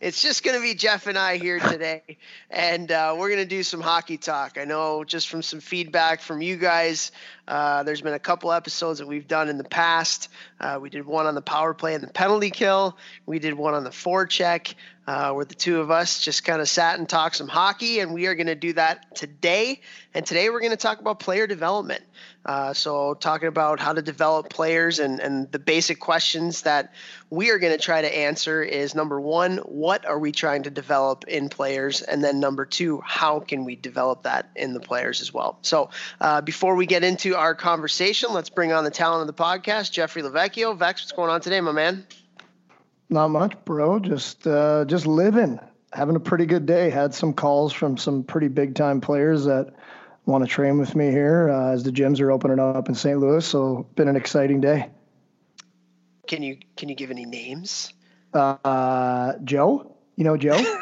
it's just going to be Jeff and I here today, and uh, we're going to do some hockey talk. I know just from some feedback from you guys, uh, there's been a couple episodes that we've done in the past. Uh, we did one on the power play and the penalty kill. We did one on the forecheck, uh, where the two of us just kind of sat and talked some hockey, and we are going to do that today. And today we're going to talk about player development. Uh, so, talking about how to develop players and, and the basic questions that we are going to try to answer is number one, what are we trying to develop in players? And then number two, how can we develop that in the players as well? So, uh, before we get into our conversation, let's bring on the talent of the podcast, Jeffrey LoVecchio. Vex, what's going on today, my man? Not much, bro. Just uh, just living, having a pretty good day. Had some calls from some pretty big time players that want to train with me here uh, as the gyms are opening up in St. Louis. So been an exciting day. Can you can you give any names? Uh, Joe, you know Joe.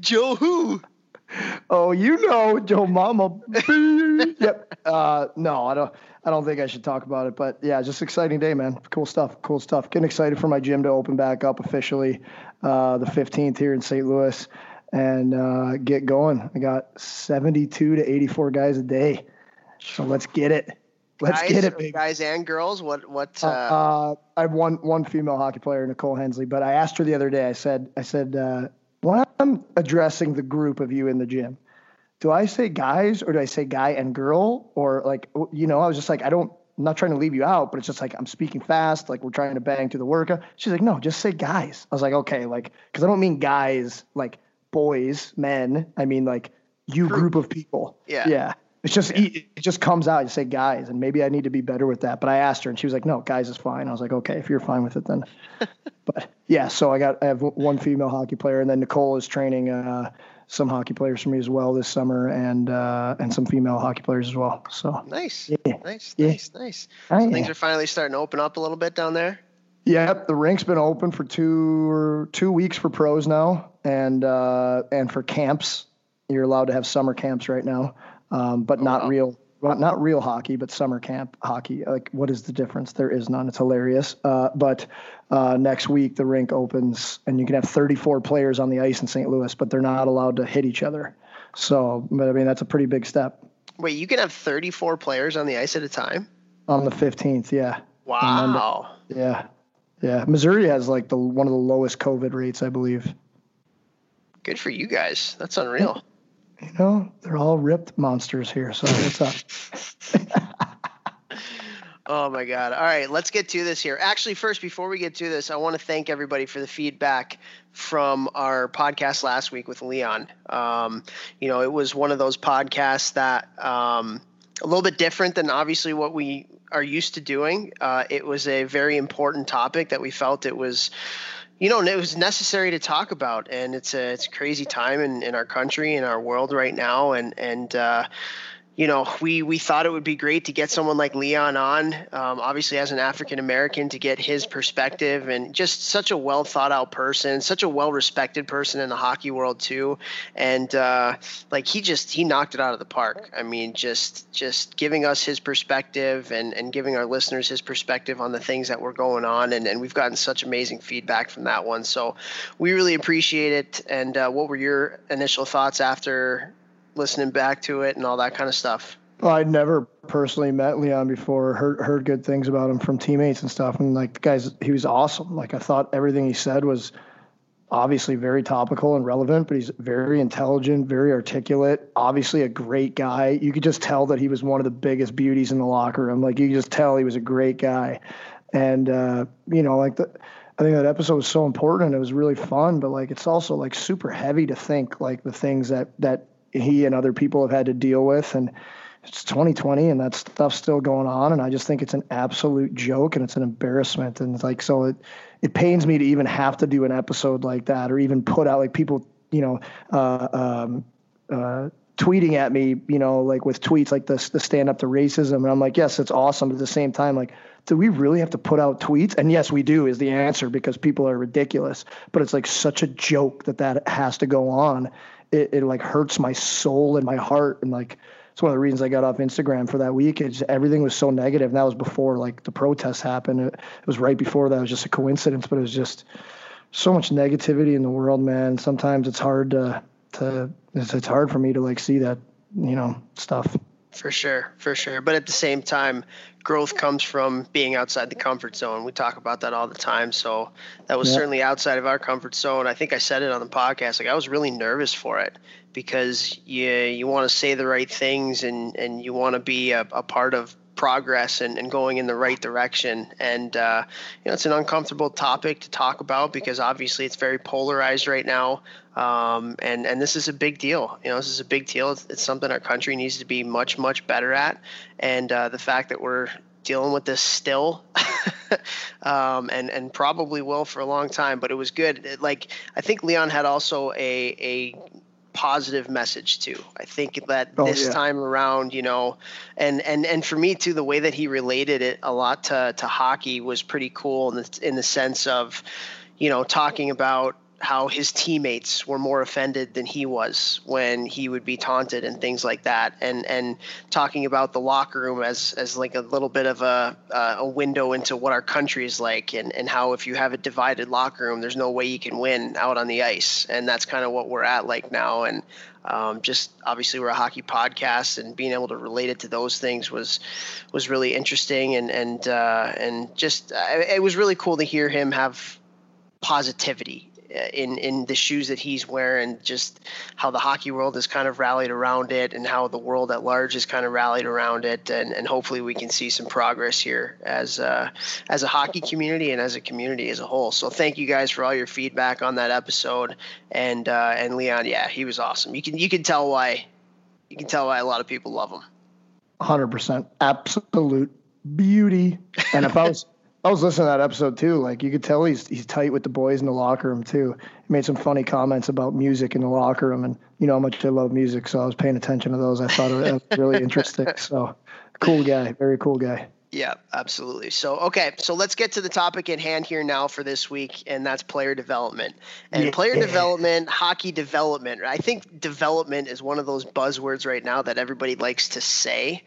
Joe who? Oh, you know Joe Mama. yep. Uh, no, I don't. I don't think I should talk about it, but yeah, just exciting day, man. Cool stuff. Cool stuff. Getting excited for my gym to open back up officially, uh, the 15th here in St. Louis, and uh, get going. I got 72 to 84 guys a day, so let's get it. Let's guys, get it, big. guys and girls. What what? Uh, Uh, uh, I have one one female hockey player, Nicole Hensley, but I asked her the other day. I said, I said, uh, when I'm addressing the group of you in the gym, do I say guys or do I say guy and girl or like you know? I was just like, I don't. I'm not trying to leave you out, but it's just like I'm speaking fast, like we're trying to bang through the work. She's like, no, just say guys. I was like, okay, like because I don't mean guys like boys, men. I mean like you Group. group of people. Yeah. Yeah. It's just it it just comes out. You say guys, and maybe I need to be better with that. But I asked her, and she was like, "No, guys is fine." I was like, "Okay, if you're fine with it, then." but yeah, so I got I have one female hockey player, and then Nicole is training uh, some hockey players for me as well this summer, and uh, and some female hockey players as well. So nice, yeah, nice, Yeah. nice, nice. Oh, So yeah. things are finally starting to open up a little bit down there. Yep, the rink's been open for two or two weeks for pros now, and uh, and for camps, you're allowed to have summer camps right now, um, but not wow. real, well, not real hockey, but summer camp hockey. Like, what is the difference? There is none. It's hilarious. Uh, but uh, next week the rink opens, and you can have 34 players on the ice in St. Louis, but they're not allowed to hit each other. So, but I mean, that's a pretty big step. Wait, you can have 34 players on the ice at a time. On the 15th, yeah, Wow. yeah, yeah. Missouri has like the one of the lowest COVID rates, I believe. Good for you guys. That's unreal. You know, they're all ripped monsters here. So what's up? Oh my God. All right, let's get to this here. Actually, first, before we get to this, I want to thank everybody for the feedback from our podcast last week with Leon. Um, you know, it was one of those podcasts that um, a little bit different than obviously what we are used to doing. Uh, it was a very important topic that we felt it was you know, it was necessary to talk about, and it's a it's a crazy time in, in our country in our world right now, and and uh, you know, we we thought it would be great to get someone like Leon on, um, obviously as an African American, to get his perspective, and just such a well thought out person, such a well respected person in the hockey world too, and uh, like he just he knocked it out of the park. I mean, just just giving us his perspective and and giving our listeners his perspective on the things that were going on, and and we've gotten such amazing feedback from that one. So we really appreciate it. And uh, what were your initial thoughts after? Listening back to it and all that kind of stuff. Well, I'd never personally met Leon before, heard heard good things about him from teammates and stuff. And like the guys, he was awesome. Like I thought everything he said was obviously very topical and relevant, but he's very intelligent, very articulate, obviously a great guy. You could just tell that he was one of the biggest beauties in the locker room. Like you could just tell he was a great guy. And uh, you know, like the I think that episode was so important it was really fun, but like it's also like super heavy to think like the things that that he and other people have had to deal with. And it's 2020 and that stuff's still going on. And i just think it's an absolute joke and it's an embarrassment. And it's like so it it pains me to even have to do an episode like that or even put out like people you know uh, um, uh, tweeting at me you know like with tweets like this the stand up to racism. And i'm like yes it's awesome but at the same time like do we really have to put out tweets? And yes we do is the answer because people are ridiculous. But it's like such a joke that that has to go on it, it like hurts my soul and my heart and like it's one of the reasons I got off Instagram for that week. It's everything was so negative, and that was before like the protests happened. It, it was right before that. It was just a coincidence, but it was just so much negativity in the world, man. Sometimes it's hard to to it's, it's hard for me to like see that you know stuff. For sure, for sure. But at the same time, growth comes from being outside the comfort zone. We talk about that all the time. So that was yeah. certainly outside of our comfort zone. I think I said it on the podcast. Like I was really nervous for it because you you want to say the right things and and you want to be a, a part of progress and, and going in the right direction. And, uh, you know, it's an uncomfortable topic to talk about because obviously it's very polarized right now. Um, and, and this is a big deal. You know, this is a big deal. It's, it's something our country needs to be much, much better at. And uh, the fact that we're dealing with this still um, and and probably will for a long time but it was good like i think leon had also a a positive message too. I think that oh, this yeah. time around, you know, and and and for me too, the way that he related it a lot to to hockey was pretty cool in the in the sense of, you know, talking about how his teammates were more offended than he was when he would be taunted and things like that. And and talking about the locker room as as like a little bit of a uh, a window into what our country is like and and how if you have a divided locker room there's no way you can win out on the ice. And that's kind of what we're at like now. And um, just obviously we're a hockey podcast and being able to relate it to those things was was really interesting. And and uh, and just it was really cool to hear him have positivity in in the shoes that he's wearing, just how the hockey world has kind of rallied around it, and how the world at large has kind of rallied around it, and, and hopefully we can see some progress here as uh, as a hockey community and as a community as a whole. So thank you guys for all your feedback on that episode, and uh, and Leon, yeah, he was awesome. You can you can tell why you can tell why a lot of people love him. Hundred percent, absolute beauty. And if I was I was listening to that episode too. Like you could tell he's he's tight with the boys in the locker room too. He made some funny comments about music in the locker room, and you know how much I love music, so I was paying attention to those. I thought it was really interesting. So, cool guy, very cool guy. Yeah, absolutely. So, okay, so let's get to the topic at hand here now for this week, and that's player development. And yeah. player development, hockey development. I think development is one of those buzzwords right now that everybody likes to say,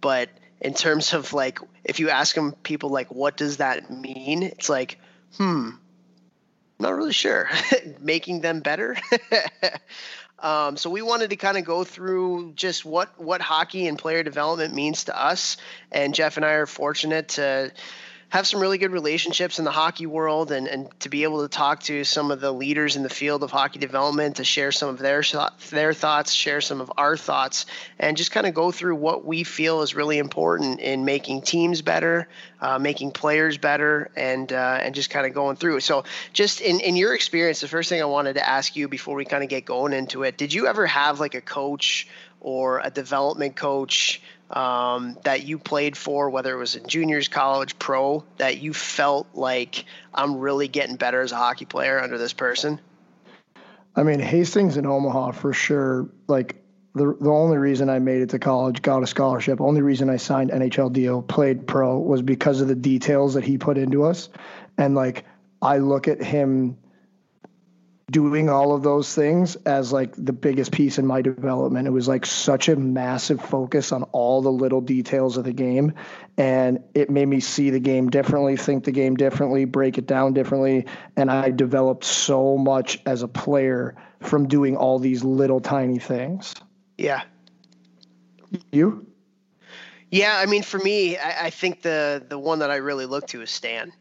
but in terms of like if you ask them people like what does that mean? It's like hmm not really sure. Making them better? Um, so we wanted to kind of go through just what what hockey and player development means to us. And jeff and i are fortunate to have some really good relationships in the hockey world and, and to be able to talk to some of the leaders in the field of hockey development to share some of their their thoughts, share some of our thoughts, and just kind of go through what we feel is really important in making teams better, uh, making players better, and uh, and just kind of going through. So, just in in your experience, the first thing I wanted to ask you before we kind of get going into it, did you ever have like a coach or a development coach? Um, that you played for, whether it was in juniors, college, pro, that you felt like I'm really getting better as a hockey player under this person? I mean, Hastings and Omaha for sure. Like the the only reason I made it to college, got a scholarship, only reason I signed NHL deal, played pro was because of the details that he put into us, and like I look at him doing all of those things as like the biggest piece in my development. It was like such a massive focus on all the little details of the game. And it made me see the game differently, think the game differently, break it down differently. And I developed so much as a player from doing all these little tiny things. Yeah. You? Yeah, I mean, for me, I, I think the the one that I really look to is Stan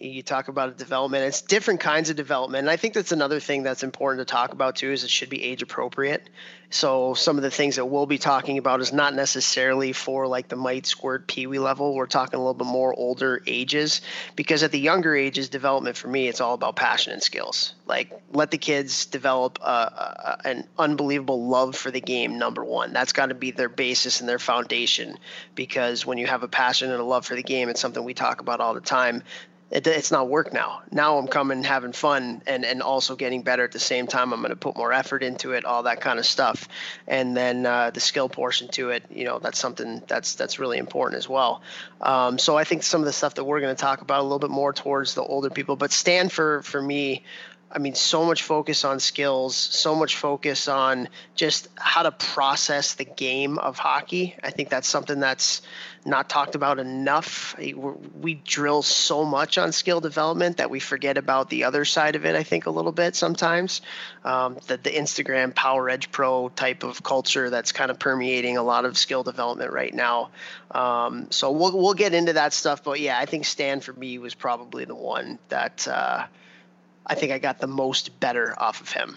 You talk about development. It's different kinds of development. And I think that's another thing that's important to talk about too is it should be age appropriate. So some of the things that we'll be talking about is not necessarily for like the mite squirt peewee level. We're talking a little bit more older ages because at the younger ages, development for me, it's all about passion and skills. Like let the kids develop a, a, an unbelievable love for the game. Number one, that's got to be their basis and their foundation because when you have a passion and a love for the game, it's something we talk about all the time it, it's not work now. Now I'm coming having fun and, and also getting better at the same time. I'm going to put more effort into it, all that kind of stuff. And then uh, the skill portion to it, you know, that's something that's that's really important as well. Um, so I think some of the stuff that we're going to talk about a little bit more towards the older people, but stand for for me I mean, so much focus on skills, so much focus on just how to process the game of hockey. I think that's something that's not talked about enough. We drill so much on skill development that we forget about the other side of it, I think, a little bit sometimes. Um, the, the Instagram Power Edge Pro type of culture that's kind of permeating a lot of skill development right now. Um, so we'll, we'll get into that stuff. But yeah, I think Stan for me was probably the one that. Uh, I think I got the most better off of him.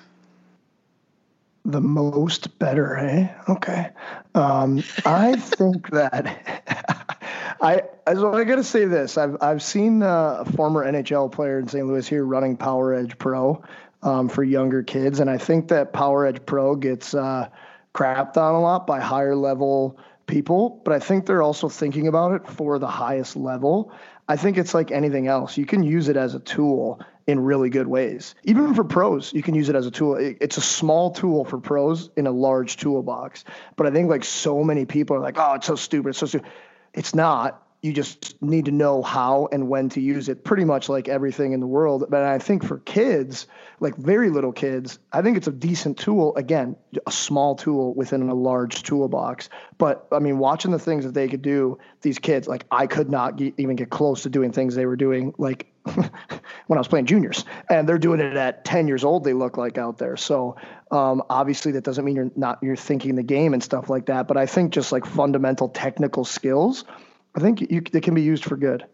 The most better, eh? Okay. Um, I think that I so I got to say this. I've I've seen uh, a former NHL player in St. Louis here running Power Edge Pro um, for younger kids, and I think that Power Edge Pro gets uh, crapped on a lot by higher level people, but I think they're also thinking about it for the highest level. I think it's like anything else. You can use it as a tool in really good ways. Even for pros, you can use it as a tool. It's a small tool for pros in a large toolbox. But I think like so many people are like, oh, it's so stupid. It's so stupid. It's not you just need to know how and when to use it pretty much like everything in the world. But i think for kids like very little kids i think it's a decent tool. Again a small tool within a large toolbox. But i mean watching the things that they could do these kids like i could not get, even get close to doing things they were doing like when i was playing juniors. And they're doing it at 10 years old they look like out there. So um, obviously that doesn't mean you're not you're thinking the game and stuff like that. But i think just like fundamental technical skills I think you, they can be used for good.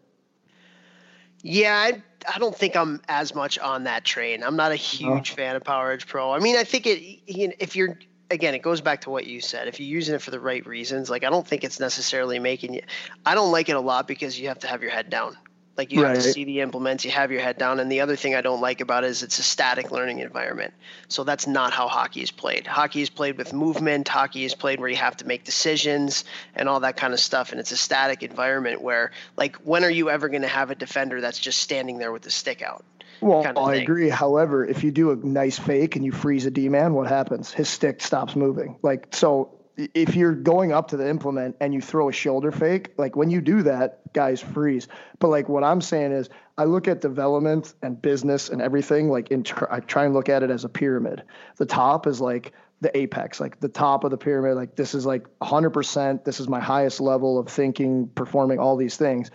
Yeah, I, I don't think I'm as much on that train. I'm not a huge fan of Power Edge Pro. I mean, I think it if you're again, it goes back to what you said. If you're using it for the right reasons, like I don't think it's necessarily making you. I don't like it a lot because you have to have your head down. Like you right. have to see the implements, you have your head down. And the other thing I don't like about it is it's a static learning environment. So that's not how hockey is played. Hockey is played with movement. Hockey is played where you have to make decisions and all that kind of stuff. And it's a static environment where, like, when are you ever going to have a defender that's just standing there with the stick out? Well, kind of I agree. However, if you do a nice fake and you freeze a D man, what happens? His stick stops moving. Like so, if you're going up to the implement and you throw a shoulder fake, like when you do that, guys freeze. But like what I'm saying is, I look at development and business and everything like in tr- I try and look at it as a pyramid. The top is like the apex, like the top of the pyramid. Like this is like 100%. This is my highest level of thinking, performing all these things.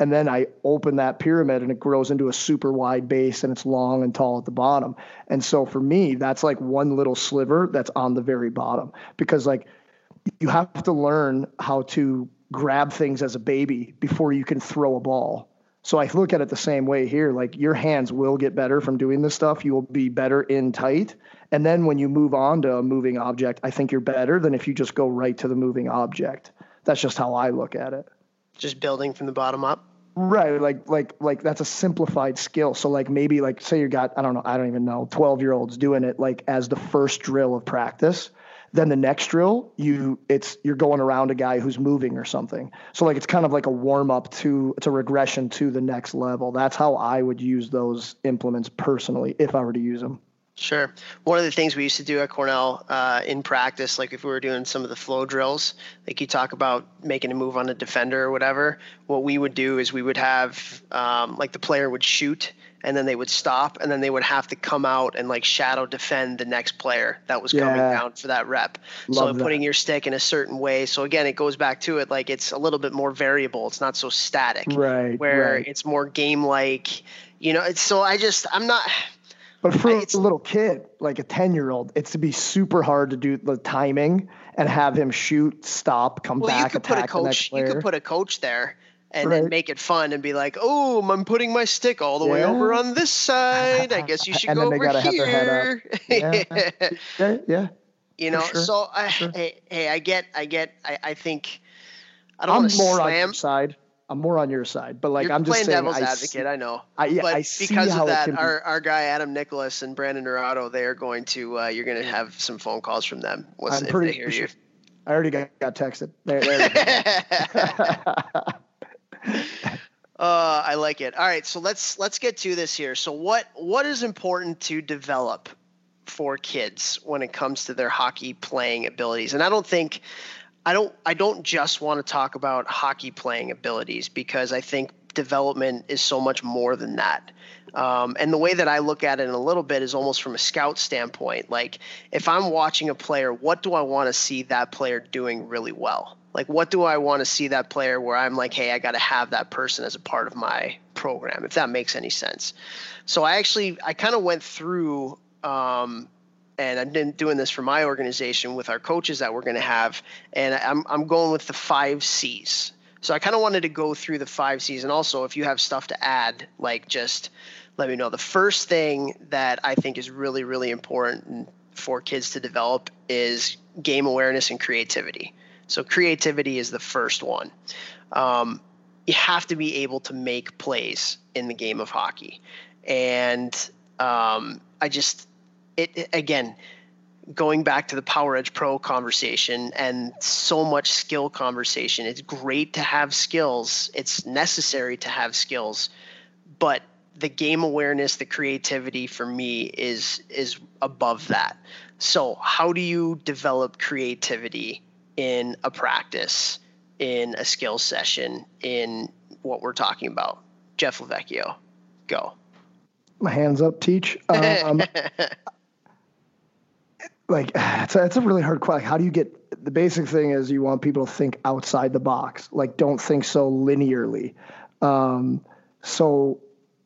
And then I open that pyramid and it grows into a super wide base and it's long and tall at the bottom. And so for me, that's like one little sliver that's on the very bottom because like you have to learn how to grab things as a baby before you can throw a ball. So I look at it the same way here. Like your hands will get better from doing this stuff. You will be better in tight. And then when you move on to a moving object, I think you're better than if you just go right to the moving object. That's just how I look at it. Just building from the bottom up. Right, like like like that's a simplified skill. So like maybe like say you got I don't know I don't even know twelve year olds doing it like as the first drill of practice then the next drill, you it's you're going around a guy who's moving or something. So like it's kind of like a warm up to a regression to the next level. That's how I would use those implements personally if I were to use them. Sure. One of the things we used to do at Cornell uh, in practice, like if we were doing some of the flow drills, like you talk about making a move on a defender or whatever, what we would do is we would have um, like the player would shoot and then they would stop and then they would have to come out and like shadow defend the next player that was coming down for that rep. Love so that. putting your stick in a certain way. So again, it goes back to it like it's a little bit more variable. It's not so static. Right. Where right. it's more game like, you know, it's so I just I'm not but for a little kid, like a 10 year old, it's to be super hard to do the timing and have him shoot, stop, come well, back, you could attack put a coach, the next player. You could put a coach there and Right. then make it fun and be like, "Oh, I'm putting my stick all the way over on this side. I guess you should And go then they over gotta have here." their head Yeah, yeah. you know, sure, so I, sure. hey, hey, I get, I get, I, I think I don't I'm more on slam. your side. I'm more on your side, but like You're I'm just saying, devil's I advocate. See, I know. I, yeah, but I see because of that, our, our guy Adam Nicholas and Brandon Dorado, they are going to uh, you're going to have some phone calls from them once I'm pretty hear you. I already got, got texted. There, there uh, I like it. All right, so let's let's get to this here. So what what is important to develop for kids when it comes to their hockey playing abilities? And I don't think I don't I don't just want to talk about hockey playing abilities because I think development is so much more than that. Um, and the way that I look at it in a little bit is almost from a scout standpoint. Like, if I'm watching a player, what do I want to see that player doing really well? Like, what do I want to see that player where I'm like, hey, I got to have that person as a part of my program, if that makes any sense. So I actually, I kind of went through, um, and I've been doing this for my organization with our coaches that we're going to have, and I'm, I'm going with the five C's. So I kind of wanted to go through the five C's, and also if you have stuff to add, like just let me know. The first thing that I think is really, really important for kids to develop is game awareness and creativity. So creativity is the first one. Um, you have to be able to make plays in the game of hockey, and um, I just it, again going back to the Power Edge Pro conversation and so much skill conversation. It's great to have skills. It's necessary to have skills, but the game awareness, the creativity for me is is above that. So, how do you develop creativity in a practice, in a skill session, in what we're talking about? Jeff LoVecchio, go. My hands up, teach. Um, like it's a, it's a really hard question. How do you get the basic thing is you want people to think outside the box, like don't think so linearly. Um, so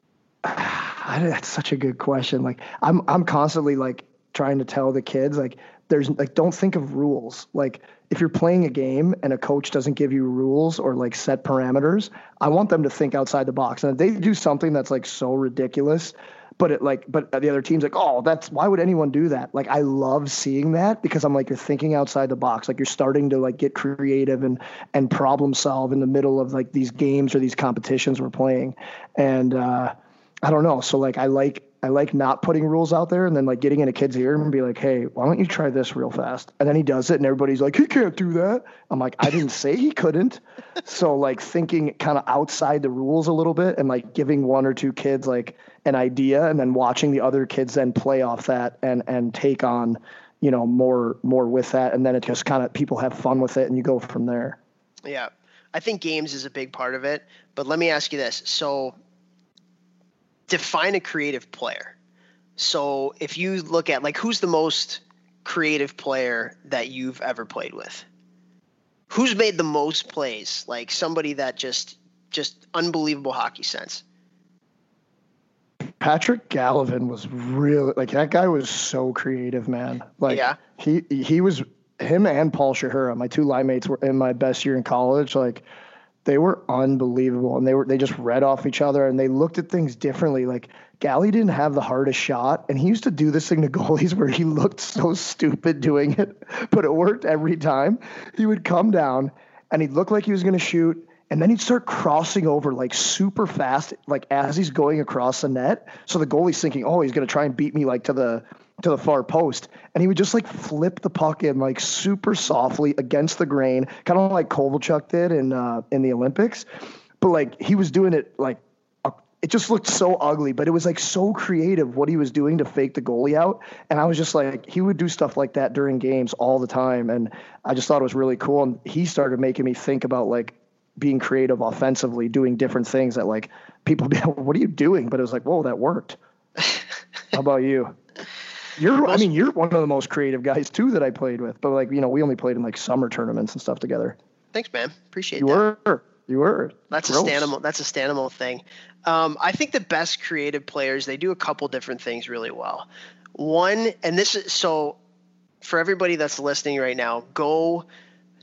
that's such a good question. Like I'm I'm constantly like trying to tell the kids like there's like don't think of rules. Like if you're playing a game and a coach doesn't give you rules or like set parameters, I want them to think outside the box. And if they do something that's like so ridiculous, but it like but the other team's like, "Oh, that's why would anyone do that?" Like I love seeing that because I'm like you're thinking outside the box. Like you're starting to like get creative and and problem solve in the middle of like these games or these competitions we're playing. And uh I don't know. So like I like I like not putting rules out there and then like getting in a kid's ear and be like, hey, why don't you try this real fast? And then he does it and everybody's like, he can't do that. I'm like, I didn't say he couldn't. So like thinking kind of outside the rules a little bit and like giving one or two kids like an idea and then watching the other kids then play off that and and take on, you know, more more with that. And then it just kind of people have fun with it and you go from there. Yeah. I think games is a big part of it. But let me ask you this. So define a creative player. So if you look at like who's the most creative player that you've ever played with? Who's made the most plays? Like somebody that just just unbelievable hockey sense. Patrick Gallivan was really like that guy was so creative, man. Like Yeah. he he was him and Paul Shahura, my two line mates were in my best year in college. Like they were unbelievable and they were they just read off each other and they looked at things differently. Like Gally didn't have the hardest shot and he used to do this thing to goalies where he looked so stupid doing it, but it worked every time. He would come down and he'd look like he was gonna shoot and then he'd start crossing over like super fast, like as he's going across the net. So the goalie's thinking, "Oh, he's gonna try and beat me like to the to the far post," and he would just like flip the puck in like super softly against the grain, kind of like Kovalchuk did in uh, in the Olympics. But like he was doing it like a- it just looked so ugly, but it was like so creative what he was doing to fake the goalie out. And I was just like, he would do stuff like that during games all the time, and I just thought it was really cool. And he started making me think about like being creative offensively, doing different things that like people be, like, what are you doing? But it was like, whoa, that worked. How about you? You're, I mean, you're one of the most creative guys too that I played with. But like, you know, we only played in like summer tournaments and stuff together. Thanks, man. Appreciate You that. were, you were. That's Gross. a Stanimal. That's a Stanimal thing. Um, I think the best creative players they do a couple different things really well. One, and this is so for everybody that's listening right now, go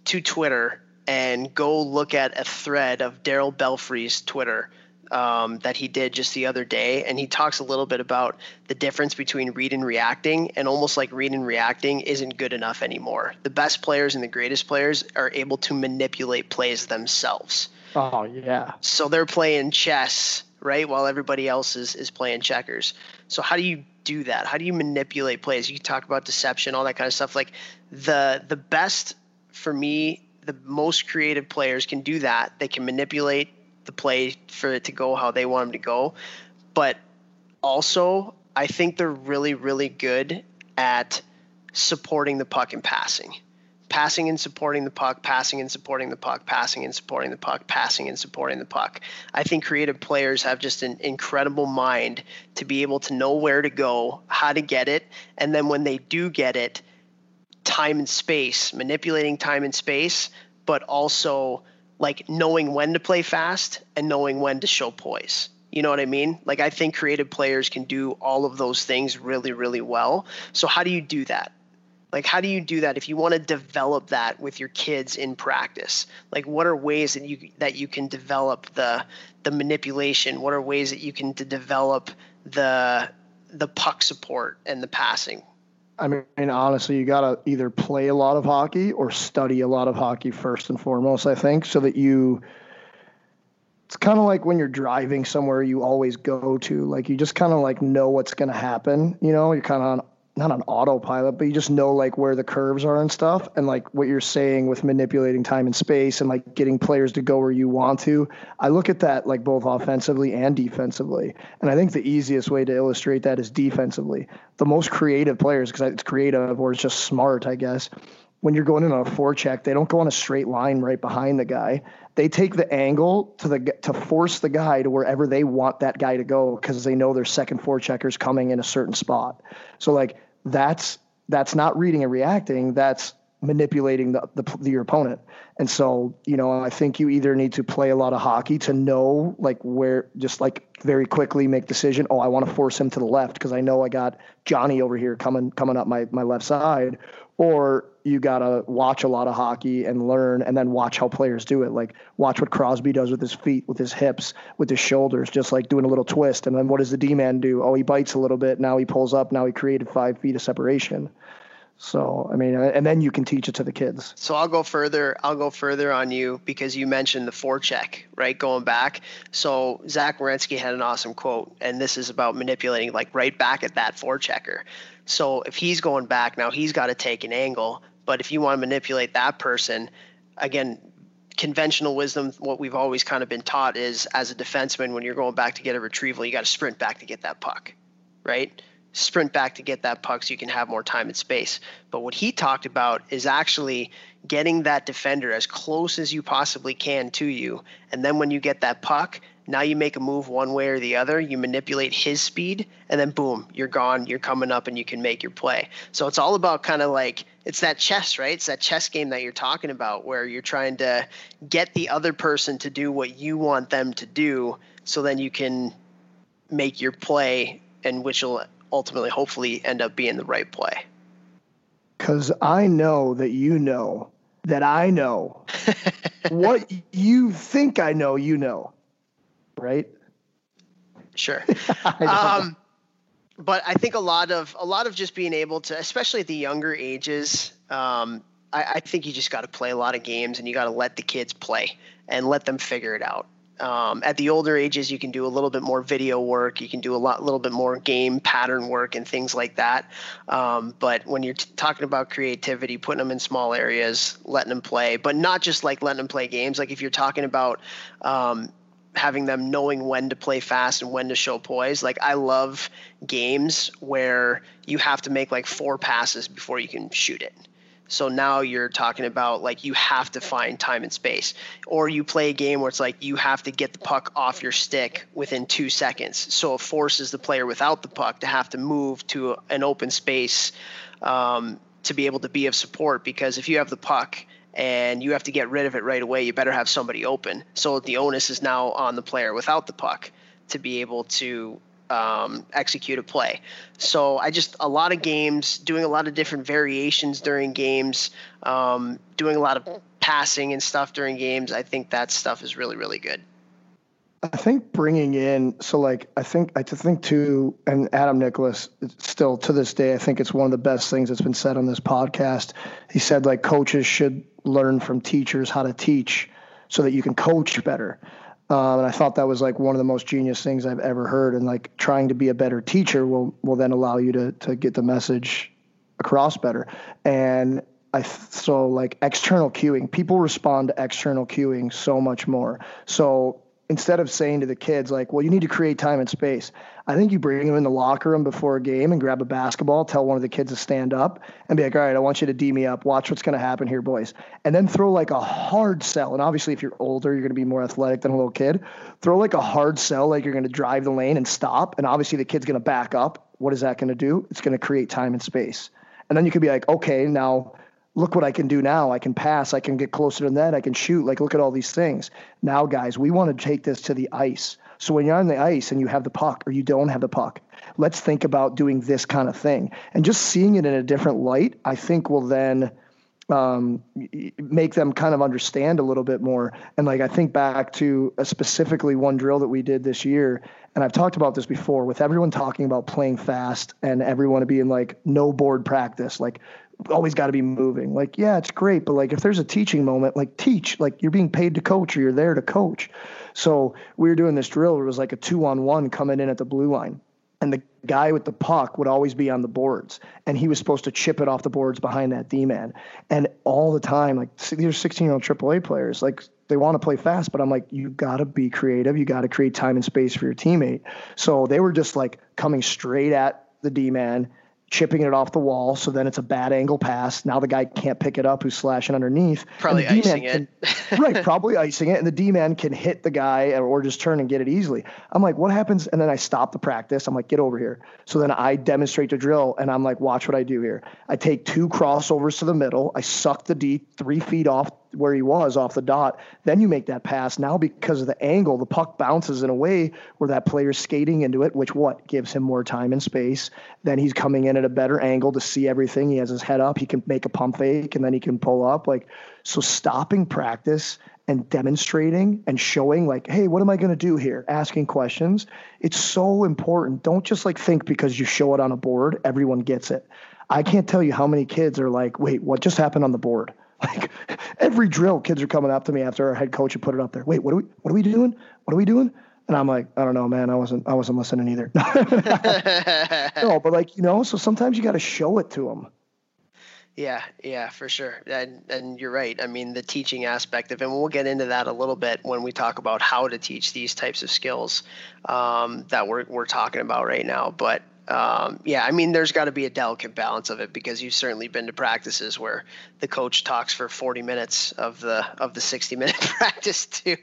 to Twitter and go look at a thread of Darryl Belfry's Twitter um, that he did just the other day, and he talks a little bit about the difference between read and reacting, and almost like read and reacting isn't good enough anymore. The best players and the greatest players are able to manipulate plays themselves. Oh yeah. So they're playing chess, right, while everybody else is is playing checkers. So how do you do that? How do you manipulate plays? You talk about deception, all that kind of stuff. Like the the best for me, the most creative players can do that. They can manipulate the play for it to go how they want them to go. But also, I think they're really, really good at supporting the puck and passing. Passing and supporting the puck, passing and supporting the puck, passing and supporting the puck, passing and supporting the puck. I think creative players have just an incredible mind to be able to know where to go, how to get it, and then when they do get it, time and space, manipulating time and space, but also like knowing when to play fast and knowing when to show poise. You know what I mean? Like I think creative players can do all of those things really, really well. So how do you do that? Like how do you do that if you want to develop that with your kids in practice? Like what are ways that you that you can develop the the manipulation? What are ways that you can to develop the the puck support and the passing? I mean, honestly, you got to either play a lot of hockey or study a lot of hockey first and foremost, I think, so that you. It's kind of like when you're driving somewhere you always go to. Like, you just kind of like know what's going to happen. You know, you're kind of on not on autopilot, but you just know like where the curves are and stuff. And like what you're saying with manipulating time and space and like getting players to go where you want to. I look at that like both offensively and defensively. And I think the easiest way to illustrate that is defensively. The most creative players, because it's creative or it's just smart, I guess. When you're going in on a forecheck, they don't go on a straight line right behind the guy. They take the angle to the to force the guy to wherever they want that guy to go because they know their second forecheckers coming in a certain spot. So like that's that's not reading and reacting. That's manipulating the, the, the your opponent. And so, you know, I think you either need to play a lot of hockey to know like where just like very quickly make decision, oh, I want to force him to the left because I know I got Johnny over here coming coming up my my left side, or you got to watch a lot of hockey and learn and then watch how players do it. Like watch what Crosby does with his feet, with his hips, with his shoulders, just like doing a little twist. And then what does the D man do? Oh, he bites a little bit. Now he pulls up. Now he created five feet of separation. So, I mean, and then you can teach it to the kids. So I'll go further. I'll go further on you because you mentioned the forecheck, right? Going back. So Zach Werenski had an awesome quote, and this is about manipulating, like right back at that forechecker. So if he's going back now, he's got to take an angle but if you want to manipulate that person, again, conventional wisdom, what we've always kind of been taught is as a defenseman, when you're going back to get a retrieval, you got to sprint back to get that puck, right? Sprint back to get that puck so you can have more time and space. But what he talked about is actually getting that defender as close as you possibly can to you. And then when you get that puck, now you make a move one way or the other, you manipulate his speed, and then boom, you're gone, you're coming up, and you can make your play. So it's all about kind of like it's that chess, right? It's that chess game that you're talking about where you're trying to get the other person to do what you want them to do, so then you can make your play, and which will ultimately, hopefully, end up being the right play. Because I know that you know that I know what you think I know, you know right? Sure. um, but I think a lot of a lot of just being able to, especially at the younger ages, um, I, I, think you just got to play a lot of games and you got to let the kids play and let them figure it out. Um, at the older ages, you can do a little bit more video work. You can do a lot, little bit more game pattern work and things like that. Um, but when you're t- talking about creativity, putting them in small areas, letting them play, but not just like letting them play games. Like if you're talking about um, having them knowing when to play fast and when to show poise. Like I love games where you have to make like four passes before you can shoot it. So now you're talking about like you have to find time and space. Or you play a game where it's like you have to get the puck off your stick within two seconds. So it forces the player without the puck to have to move to an open space um, to be able to be of support because if you have the puck and you have to get rid of it right away, you better have somebody open. So the onus is now on the player without the puck to be able to um, execute a play. So I just a lot of games, doing a lot of different variations during games, um, doing a lot of passing and stuff during games. I think that stuff is really really good. I think bringing in so like I think I think too, and Adam Nicholas still to this day I think it's one of the best things that's been said on this podcast. He said like coaches should learn from teachers how to teach so that you can coach better. Um, and I thought that was like one of the most genius things I've ever heard. And like trying to be a better teacher will will then allow you to to get the message across better. And I so like external cueing, people respond to external cueing so much more. So instead of saying to the kids like, "Well, you need to create time and space," I think you bring them in the locker room before a game and grab a basketball, tell one of the kids to stand up, and be like, "All right, I want you to D me up. Watch what's going to happen here, boys." And then throw like a hard sell. And obviously, if you're older, you're going to be more athletic than a little kid. Throw like a hard sell, like you're going to drive the lane and stop. And obviously, the kid's going to back up. What is that going to do? It's going to create time and space. And then you could be like, "Okay, now." Look what I can do now. I can pass. I can get closer to the net. I can shoot. Like, look at all these things. Now, guys, we want to take this to the ice. So when you're on the ice and you have the puck or you don't have the puck, let's think about doing this kind of thing. And just seeing it in a different light, I think will then um, make them kind of understand a little bit more. And like I think back to specifically one drill that we did this year, and I've talked about this before with everyone talking about playing fast and everyone being like no board practice, like always got to be moving. Like, yeah, it's great, but like if there's a teaching moment, like teach, like you're being paid to coach or you're there to coach. So we were doing this drill. It was like a two on one coming in at the blue line. And the guy with the puck would always be on the boards, and he was supposed to chip it off the boards behind that D man. And all the time, like these are 16 year old AAA players, like they want to play fast, but I'm like, you got to be creative. You got to create time and space for your teammate. So they were just like coming straight at the D man chipping it off the wall. So then it's a bad angle pass. Now the guy can't pick it up who's slashing underneath. Probably icing it. Can, right, probably icing it. And the D man can hit the guy or just turn and get it easily. I'm like, what happens? And then I stop the practice. I'm like, get over here. So then I demonstrate the drill and I'm like, watch what I do here. I take two crossovers to the middle. I suck the D three feet off where he was off the dot. Then you make that pass. Now, because of the angle, the puck bounces in a way where that player's skating into it, which what gives him more time and space. Then he's coming in at a better angle to see everything. He has his head up. He can make a pump fake and then he can pull up. Like, so stopping practice and demonstrating and showing like hey what am i going to do here asking questions it's so important don't just like think because you show it on a board everyone gets it i can't tell you how many kids are like wait what just happened on the board like every drill, kids are coming up to me after our head coach had put it up there. Wait, what are we? What are we doing? What are we doing? And I'm like, I don't know, man. I wasn't. I wasn't listening either. no, but like you know, so sometimes you got to show it to them. Yeah, yeah, for sure. And and you're right. I mean, the teaching aspect of it, and we'll get into that a little bit when we talk about how to teach these types of skills um, that we're we're talking about right now. But um, yeah, I mean, there's got to be a delicate balance of it because you've certainly been to practices where the coach talks for 40 minutes of the of the 60 minute practice too.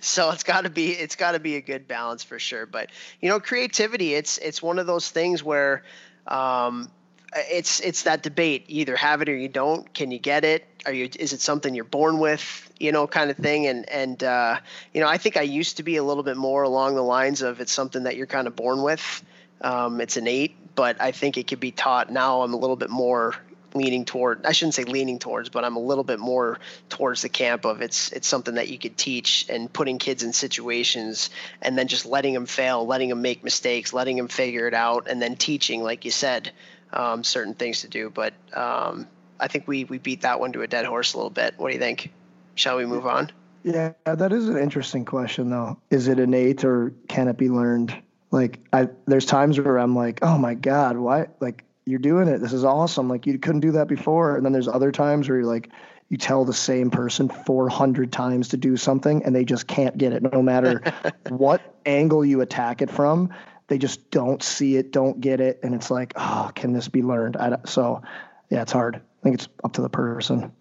so it's got to be it's got to be a good balance for sure. But you know, creativity it's it's one of those things where um, it's it's that debate either have it or you don't. Can you get it? Are you is it something you're born with? You know, kind of thing. And and uh, you know, I think I used to be a little bit more along the lines of it's something that you're kind of born with um, it's innate, but I think it could be taught. Now I'm a little bit more leaning toward I shouldn't say leaning towards, but I'm a little bit more towards the camp of it's it's something that you could teach and putting kids in situations and then just letting them fail, letting them make mistakes, letting them figure it out, and then teaching, like you said, um, certain things to do. But um, I think we we beat that one to a dead horse a little bit. What do you think? Shall we move on? Yeah, that is an interesting question though. Is it innate or can it be learned? Like I there's times where I'm like, oh my god, why like you're doing it? This is awesome. Like you couldn't do that before. And then there's other times where you're like, you tell the same person 400 times to do something and they just can't get it, no matter what angle you attack it from. They just don't see it, don't get it, and it's like, oh, can this be learned? I, so, yeah, it's hard. I think it's up to the person.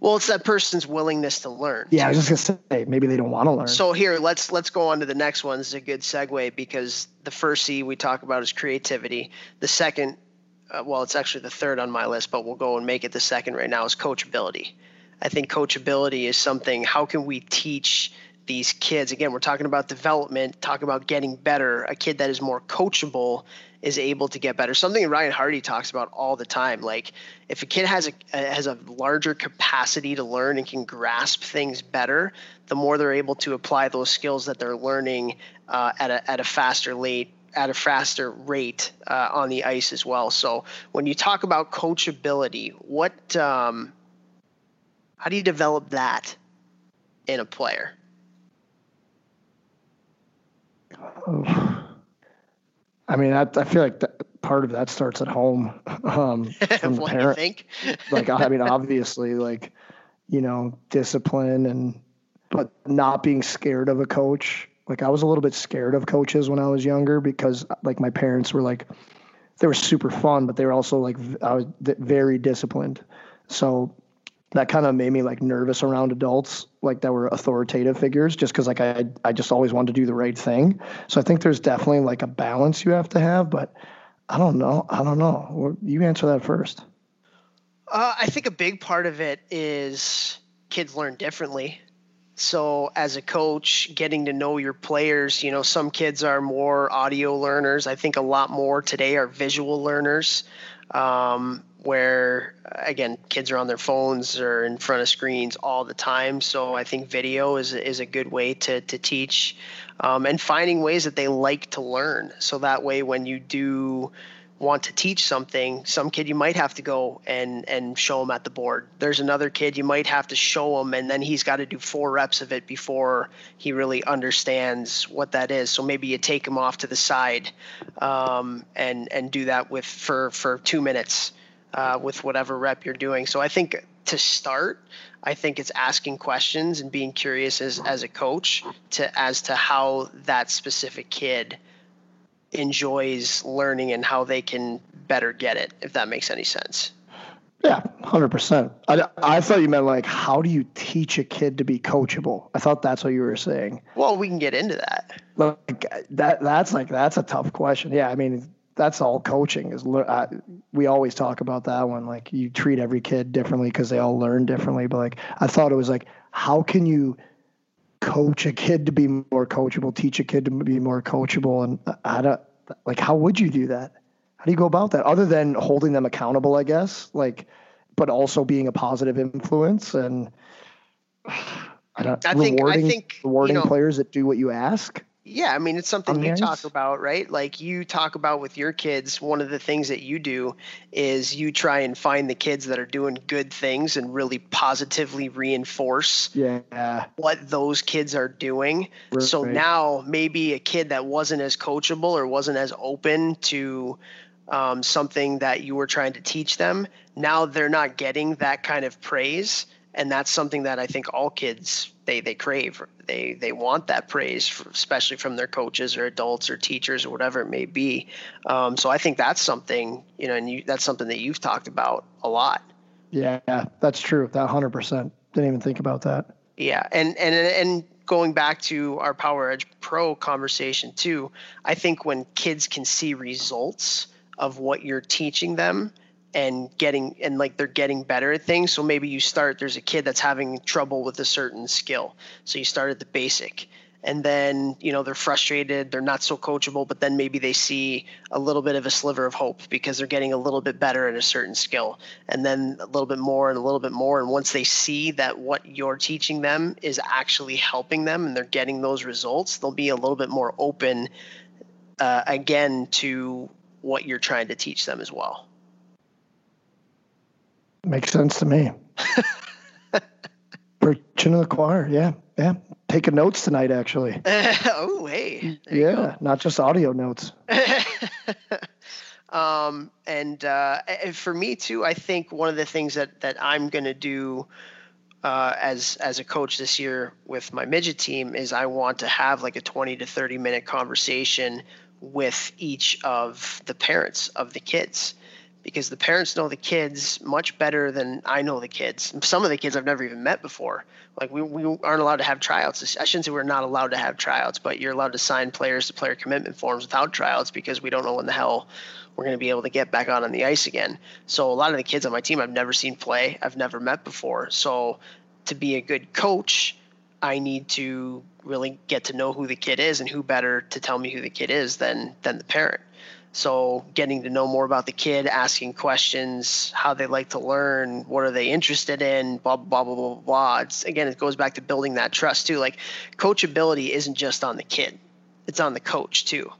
Well, it's that person's willingness to learn. Yeah, I was just gonna say maybe they don't want to learn. So here, let's let's go on to the next one. This is a good segue because the first C we talk about is creativity. The second, uh, well, it's actually the third on my list, but we'll go and make it the second right now is coachability. I think coachability is something. How can we teach these kids. Again we're talking about development talking about getting better. A kid that is more coachable is able to get better. Something ryan hardy talks about all the time like if a kid has a has a larger capacity to learn and can grasp things better the more they're able to apply those skills that they're learning uh, at a at a faster late at a faster rate uh, on the ice as well. So when you talk about coachability what um, how do you develop that in a player I mean, I, I feel like that, part of that starts at home. Um, from the parent. think? like, I mean, obviously, like, you know, discipline and, but not being scared of a coach. Like, I was a little bit scared of coaches when I was younger because, like, my parents were like, they were super fun, but they were also like, I was very disciplined. So that kind of made me like nervous around adults like that were authoritative figures just because like I, I just always wanted to do the right thing. So i think there's definitely like a balance you have to have but i don't know. I don't know. You answer that first. Uh, i think a big part of it is kids learn differently. So as a coach getting to know your players you know some kids are more audio learners. I think a lot more today are visual learners. Um, where again kids are on their phones or in front of screens all the time. So i think video is, is a good way to, to teach um, and finding ways that they like to learn. So that way when you do want to teach something some kid you might have to go and and show them at the board. There's another kid you might have to show him and then he's got to do four reps of it before he really understands what that is. So maybe you take him off to the side um, and and do that with for for two minutes uh, with whatever rep you're doing. So I think to start, I think it's asking questions and being curious as, as a coach to as to how that specific kid enjoys learning and how they can better get it, if that makes any sense. Yeah, hundred percent. I, I thought you meant like how do you teach a kid to be coachable? I thought that's what you were saying. Well, we can get into that. Like that. That's like that's a tough question. Yeah, I mean, that's all coaching is uh, we always talk about that one like you treat every kid differently because they all learn differently but like i thought it was like how can you coach a kid to be more coachable teach a kid to be more coachable and i don't like how would you do that? How do you go about that other than holding them accountable i guess like but also being a positive influence and I don't I rewarding, think, I think, rewarding you know, players that do what you ask yeah, I mean, it's something you talk about, right? Like you talk about with your kids, one of the things that you do is you try and find the kids that are doing good things and really positively reinforce yeah. what those kids are doing. Right. So now maybe a kid that wasn't as coachable or wasn't as open to um, something that you were trying to teach them, now they're not getting that kind of praise and that's something that I think all kids they they crave. They they want that praise, especially from their coaches or adults or teachers or whatever it may be. Um, so I think that's something you know, and you, that's something that you've talked about a lot. Yeah, that's true. That hundred percent. Didn't even think about that. Yeah, and and and going back to our Power Edge Pro conversation too, I think when kids can see results of what you're teaching them and getting and like they're getting better at things. So maybe you start there's a kid that's having trouble with a certain skill. So you start at the basic. And then you know they're frustrated they're not so coachable but then maybe they see a little bit of a sliver of hope because they're getting a little bit better at a certain skill. And then a little bit more and a little bit more. And once they see that what you're teaching them is actually helping them and they're getting those results they'll be a little bit more open uh, again to what you're trying to teach them as well Makes sense to me. Preaching to the choir, yeah, yeah. Taking notes tonight, actually. oh, hey. Yeah, not just audio notes. um, and uh, for me too, I think one of the things that that I'm going to do uh, as as a coach this year with my midget team is I want to have like a 20 to 30 minute conversation with each of the parents of the kids because the parents know the kids much better than I know the kids. Some of the kids I've never even met before. Like we, we aren't allowed to have tryouts. I shouldn't say we're not allowed to have tryouts, but you're allowed to sign players to player commitment forms without tryouts because we don't know when the hell we're going to be able to get back out on the ice again. So a lot of the kids on my team I've never seen play. I've never met before. So to be a good coach, I need to really get to know who the kid is, and who better to tell me who the kid is than than the parent. So getting to know more about the kid, asking questions, how they like to learn, what are they interested in, blah blah blah blah blah. It's again, it goes back to building that trust too. Like coachability isn't just on the kid; it's on the coach too,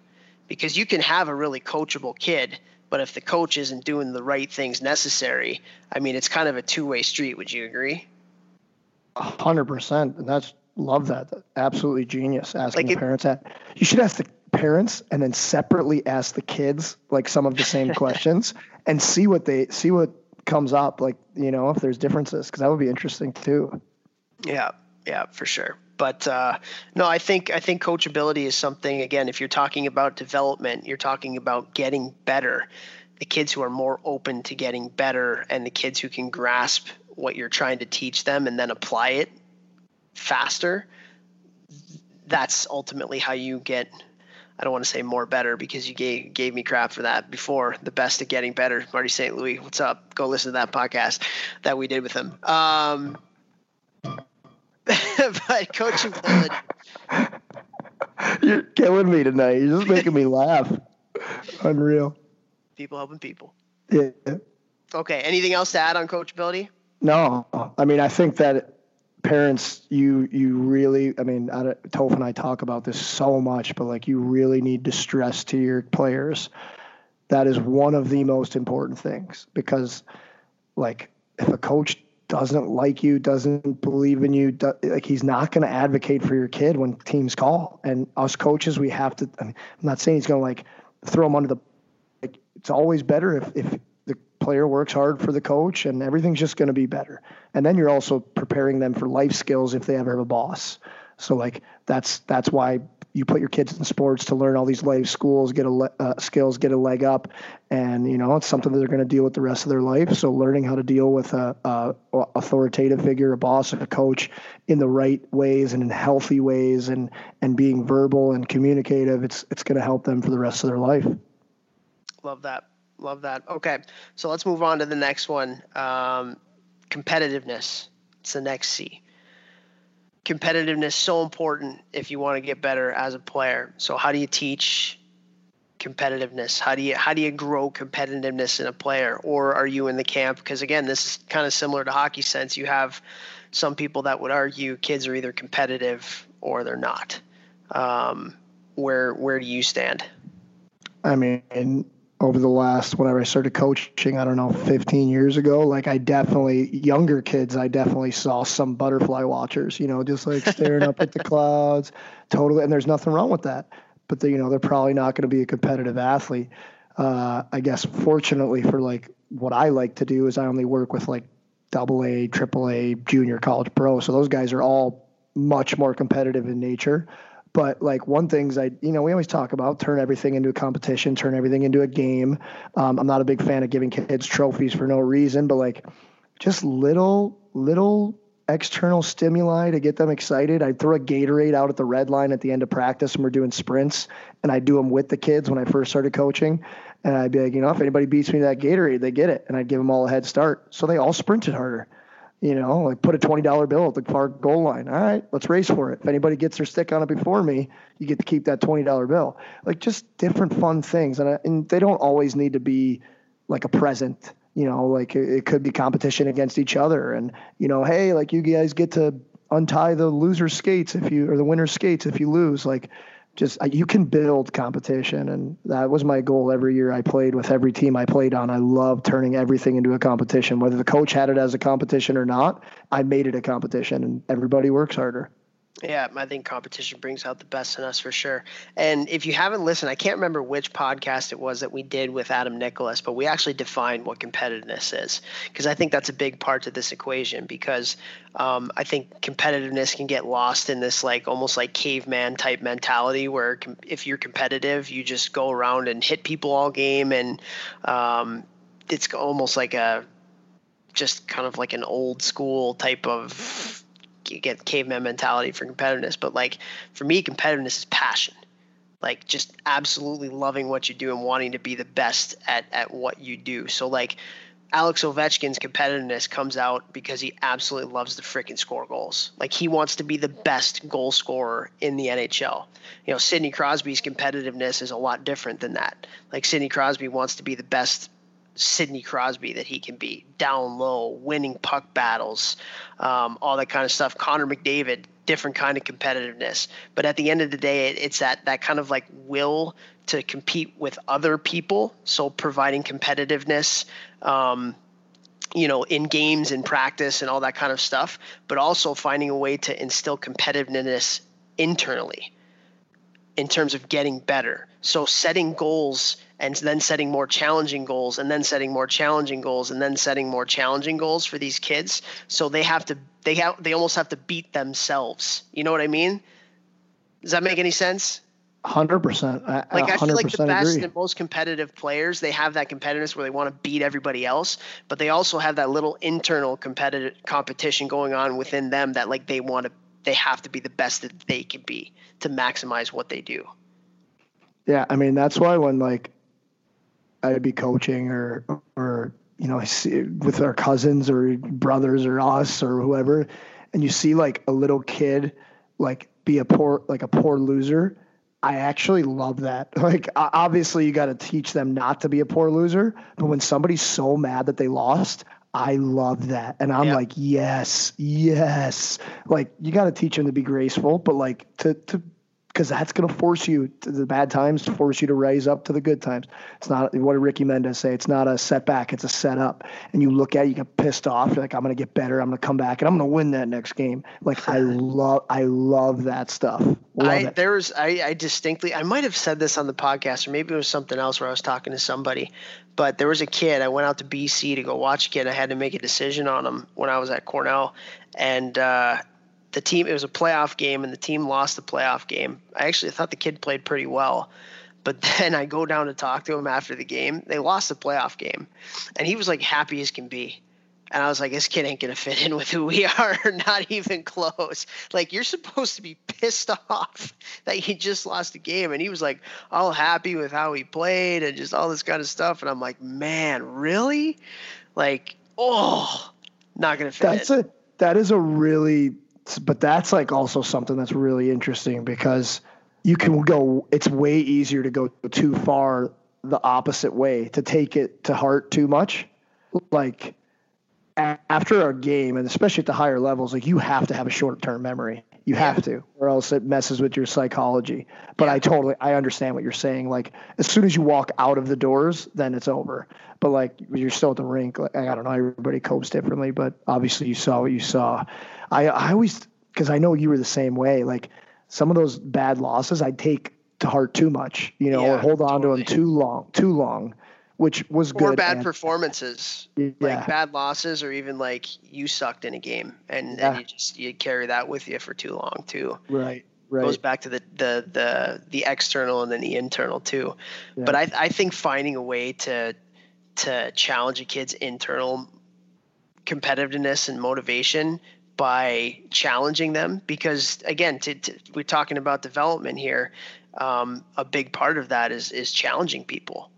because you can have a really coachable kid, but if the coach isn't doing the right things necessary, I mean, it's kind of a two-way street. Would you agree? hundred percent, and that's love that. Absolutely genius. Asking like it, parents that you should ask the parents and then separately ask the kids like some of the same questions and see what they see what comes up like you know if there's differences because that would be interesting too. Yeah yeah for sure. But uh, no i think i think coachability is something again if you're talking about development you're talking about getting better. The kids who are more open to getting better and the kids who can grasp what you're trying to teach them and then apply it faster that's ultimately how you get I don't want to say more better because you gave gave me crap for that before. The best at getting better, Marty St. Louis. What's up? Go listen to that podcast that we did with him. Um, but coaching ability. You're killing me tonight. You're just making me laugh. Unreal. People helping people. Yeah. Okay. Anything else to add on coachability? No. I mean, I think that parents you you really i mean I, toph and i talk about this so much but like you really need to stress to your players that is one of the most important things because like if a coach doesn't like you doesn't believe in you do, like he's not going to advocate for your kid when teams call. And us coaches we have to I mean, i'm not saying he's going to like throw him under the like it's always better if if player works hard for the coach and everything's just going to be better. And then you're also preparing them for life skills if they ever have a boss. So like that's that's why you put your kids in sports to learn all these life schools, get a le- uh, skills, get a leg up, and you know it's something that they're going to deal with the rest of their life. So learning how to deal with a, a authoritative figure, a boss, a coach, in the right ways and in healthy ways, and and being verbal and communicative, it's it's going to help them for the rest of their life. Love that. Love that. Okay, so let's move on to the next one. Um, competitiveness. It's the next C. Competitiveness so important if you want to get better as a player. So how do you teach competitiveness? How do you how do you grow competitiveness in a player? Or are you in the camp? Because again, this is kind of similar to hockey sense. You have some people that would argue kids are either competitive or they're not. Um, where where do you stand? I mean, over the last whenever I started coaching, I don't know, 15 years ago, like I definitely younger kids, I definitely saw some butterfly watchers, you know, just like staring up at the clouds, totally. And there's nothing wrong with that, but they, you know, they're probably not going to be a competitive athlete. Uh, I guess fortunately for like what I like to do is I only work with like double A, triple A, junior college pro. So those guys are all much more competitive in nature. But like one thing's I, you know, we always talk about turn everything into a competition, turn everything into a game. Um, I'm not a big fan of giving kids trophies for no reason, but like just little, little external stimuli to get them excited. I'd throw a Gatorade out at the red line at the end of practice when we're doing sprints, and I'd do them with the kids when I first started coaching. And I'd be like, you know, if anybody beats me to that Gatorade, they get it. And I'd give them all a head start. So they all sprinted harder you know, like put a twenty dollar bill at the far goal line. All right, let's race for it. If anybody gets their stick on it before me, you get to keep that twenty dollar bill. Like just different fun things, and and they don't always need to be like a present. You know, like it, it could be competition against each other, and you know, hey, like you guys get to untie the loser's skates if you or the winner's skates if you lose. Like just you can build competition. And that was my goal every year i played with every team i played on. I love turning everything into a competition. Whether the coach had it as a competition or not i made it a competition and everybody works harder yeah, I think competition brings out the best in us for sure. And if you haven't listened, I can't remember which podcast it was that we did with Adam Nicholas, but we actually defined what competitiveness is because I think that's a big part of this equation. Because um, I think competitiveness can get lost in this like almost like caveman type mentality where com- if you're competitive, you just go around and hit people all game, and um, it's almost like a just kind of like an old school type of get caveman mentality for competitiveness, but like for me, competitiveness is passion. Like just absolutely loving what you do and wanting to be the best at at what you do. So like Alex Ovechkin's competitiveness comes out because he absolutely loves to freaking score goals. Like he wants to be the best goal scorer in the NHL. You know, Sidney Crosby's competitiveness is a lot different than that. Like Sidney Crosby wants to be the best Sidney Crosby that he can be, down low, winning puck battles, um, all that kind of stuff. Connor McDavid, different kind of competitiveness. But at the end of the day, it, it's that that kind of like will to compete with other people. So providing competitiveness, um, you know, in games and practice and all that kind of stuff, but also finding a way to instill competitiveness internally in terms of getting better. So setting goals and then setting more challenging goals and then setting more challenging goals and then setting more challenging goals for these kids. So they have to they have they almost have to beat themselves. You know what I mean? Does that make any sense? Hundred percent. Like I feel like the best agree. and most competitive players, they have that competitiveness where they want to beat everybody else, but they also have that little internal competitive competition going on within them that like they want to, they have to be the best that they can be to maximize what they do. Yeah, I mean that's why when like I'd be coaching or or you know with our cousins or brothers or us or whoever, and you see like a little kid like be a poor like a poor loser I actually love that. Like, obviously, you got to teach them not to be a poor loser. But when somebody's so mad that they lost, I love that. And I'm like, yes, yes. Like, you got to teach them to be graceful, but like to, to because that's going to force you to the bad times to force you to raise up to the good times. It's not what did Ricky Mendez say? It's not a setback, it's a setup. And you look at it, you get pissed off. You're like, I'm going to get better. I'm going to come back and I'm going to win that next game. Like I love, I love that stuff. Love I it. there was I, I distinctly I might have said this on the podcast or maybe it was something else where I was talking to somebody, but there was a kid I went out to BC to go watch a kid. I had to make a decision on him when I was at Cornell, and. uh the team it was a playoff game and the team lost the playoff game. I actually thought the kid played pretty well. But then I go down to talk to him after the game. They lost the playoff game. And he was like happy as can be. And I was like, this kid ain't gonna fit in with who we are, not even close. Like you're supposed to be pissed off that you just lost a game. And he was like all happy with how he played and just all this kind of stuff. And I'm like, man, really? Like, oh, not gonna fit. That's in. a that is a really but that's like also something that's really interesting because you can go it's way easier to go too far the opposite way to take it to heart too much. Like after a game and especially at the higher levels like you have to have a short-term memory. You have to or else it messes with your psychology. But yeah. i totally i understand what you're saying. Like as soon as you walk out of the doors then it's over. But like you're still at the rink. Like, i don't know everybody copes differently but obviously you saw what you saw I I always because I know you were the same way. Like some of those bad losses, I'd take to heart too much, you know, yeah, or hold on totally. to them too long, too long, which was good. Or bad and, performances, yeah. like bad losses, or even like you sucked in a game, and, yeah. and you just you carry that with you for too long too. Right. Right. goes back to the, the the the external and then the internal too. Yeah. But I I think finding a way to to challenge a kid's internal competitiveness and motivation by challenging them because again to, to, we're talking about development here um, a big part of that is is challenging people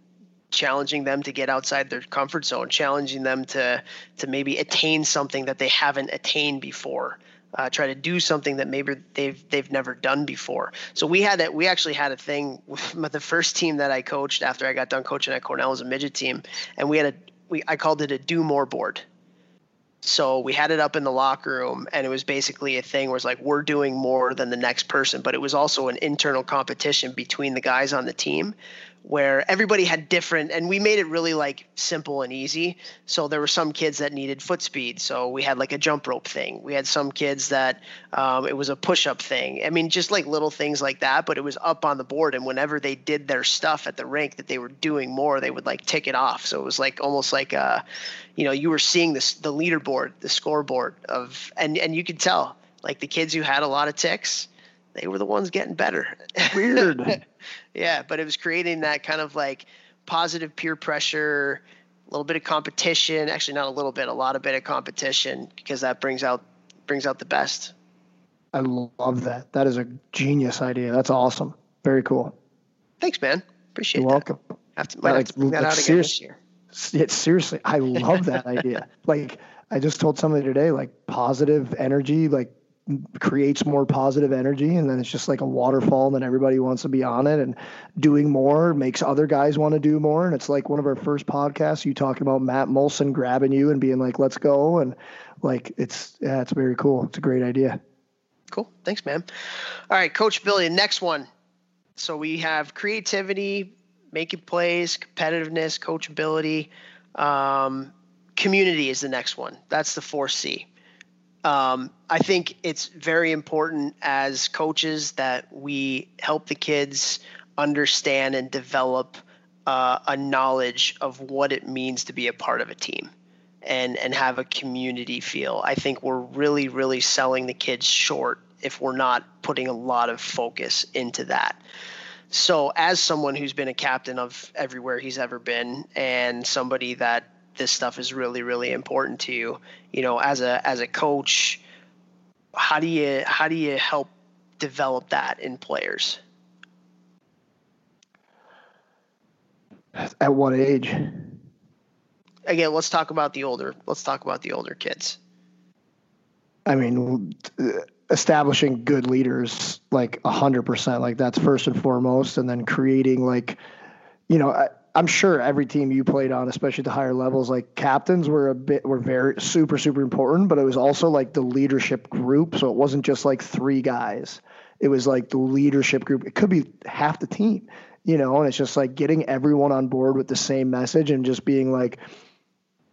challenging them to get outside their comfort zone challenging them to to maybe attain something that they haven't attained before uh, try to do something that maybe they've they've never done before. So we had it. We actually had a thing with the first team that I coached after I got done coaching at Cornell as a midget team, and we had a we I called it a do more board. So we had it up in the locker room, and it was basically a thing where it's like we're doing more than the next person, but it was also an internal competition between the guys on the team where everybody had different and we made it really like simple and easy. So there were some kids that needed foot speed. So we had like a jump rope thing. We had some kids that um, it was a push-up thing. I mean just like little things like that but it was up on the board and whenever they did their stuff at the rink that they were doing more they would like tick it off. So it was like almost like uh you know you were seeing this the leaderboard the scoreboard of and and you could tell like the kids who had a lot of ticks they were the ones getting better. Weird. yeah, but it was creating that kind of like positive peer pressure, a little bit of competition. Actually, not a little bit, a lot of bit of competition because that brings out brings out the best. I love that. That is a genius idea. That's awesome. Very cool. Thanks, man. Appreciate it. Welcome. Have to, might like, have to bring that out again this year. Yeah, seriously, I love that idea. Like I just told somebody today, like positive energy, like creates more positive energy and then it's just like a waterfall and then everybody wants to be on it and doing more makes other guys want to do more and it's like one of our first podcasts you talking about Matt Moulson grabbing you and being like let's go and like it's yeah it's very cool. It's a great idea. Cool. Thanks man. All right coach Billy next one. So we have creativity making plays competitiveness coachability um, community is the next one. That's the 4c um, I think it's very important as coaches that we help the kids understand and develop uh, a knowledge of what it means to be a part of a team and and have a community feel. I think we're really really selling the kids short if we're not putting a lot of focus into that. So as someone who's been a captain of everywhere he's ever been and somebody that this stuff is really really important to you. You know as a as a coach how do you how do you help develop that in players? At what age? Again let's talk about the older let's talk about the older kids. I mean establishing good leaders like 100% like that's first and foremost and then creating like you know I'm sure every team you played on, especially the higher levels, like captains were a bit were very super super important, but it was also like the leadership group. So it wasn't just like three guys. It was like the leadership group. It could be half the team, you know, and it's just like getting everyone on board with the same message and just being like,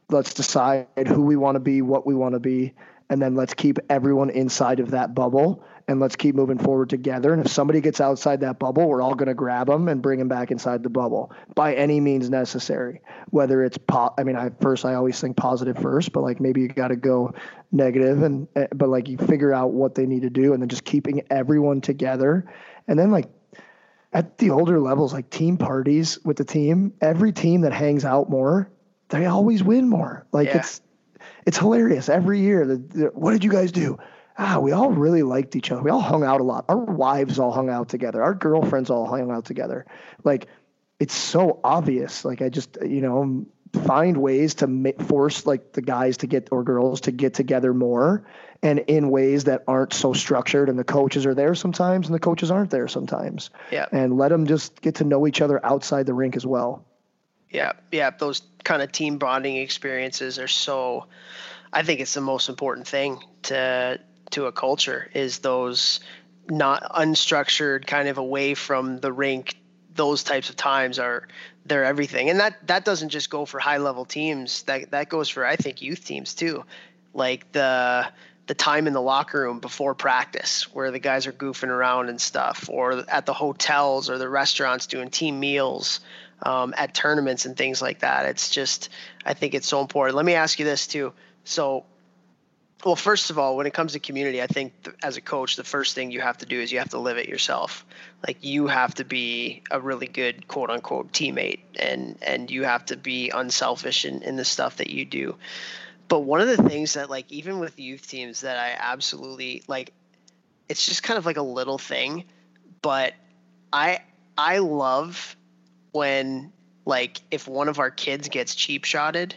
let's decide who we want to be, what we want to be, and then let's keep everyone inside of that bubble and let's keep moving forward together. And if somebody gets outside that bubble, we're all going to grab them and bring them back inside the bubble by any means necessary. Whether it's, po- I mean, I first I always think positive first, but like maybe you got to go negative, and eh, but like you figure out what they need to do, and then just keeping everyone together, and then like at the older levels, like team parties with the team, every team that hangs out more, they always win more. Like yeah. it's it's hilarious every year. The, the, what did you guys do? ah, we all really liked each other. We all hung out a lot. Our wives all hung out together. Our girlfriends all hung out together. Like, it's so obvious. Like, I just, you know, find ways to ma- force like the guys to get or girls to get together more and in ways that aren't so structured and the coaches are there sometimes and the coaches aren't there sometimes yeah and let them just get to know each other outside the rink as well yeah yeah those kind of team bonding experiences are so i think it's the most important thing to to a culture is those not unstructured kind of away from the rink those types of times are they're everything. And that that doesn't just go for high level teams that that goes for i think youth teams too. Like the the time in the locker room before practice where the guys are goofing around and stuff or at the hotels or the restaurants doing team meals um, at tournaments and things like that it's just i think it's so important let me ask you this too so well, first of all, when it comes to community, I think th- as a coach, the first thing you have to do is you have to live it yourself. Like you have to be a really good quote unquote teammate and and you have to be unselfish in, in the stuff that you do. But one of the things that like even with youth teams that I absolutely like it's just kind of like a little thing, but I I love when like if one of our kids gets cheap shotted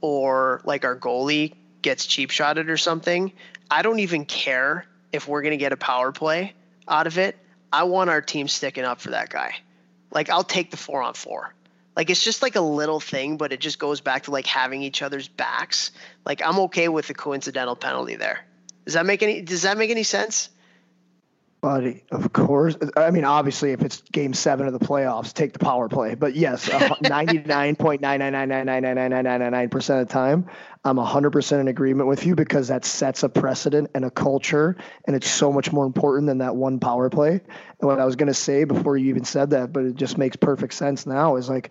or like our goalie gets cheap shotted or something, I don't even care if we're going to get a power play out of it. I want our team sticking up for that guy. Like I'll take the four on four. Like it's just like a little thing, but it just goes back to like having each other's backs. Like I'm okay with the coincidental penalty there. Does that make any does that make any sense? Buddy, of course. I mean, obviously, if it's game seven of the playoffs, take the power play. But yes, 99.999999999% of the time, I'm 100% in agreement with you because that sets a precedent and a culture, and it's so much more important than that one power play. And what I was going to say before you even said that, but it just makes perfect sense now, is like,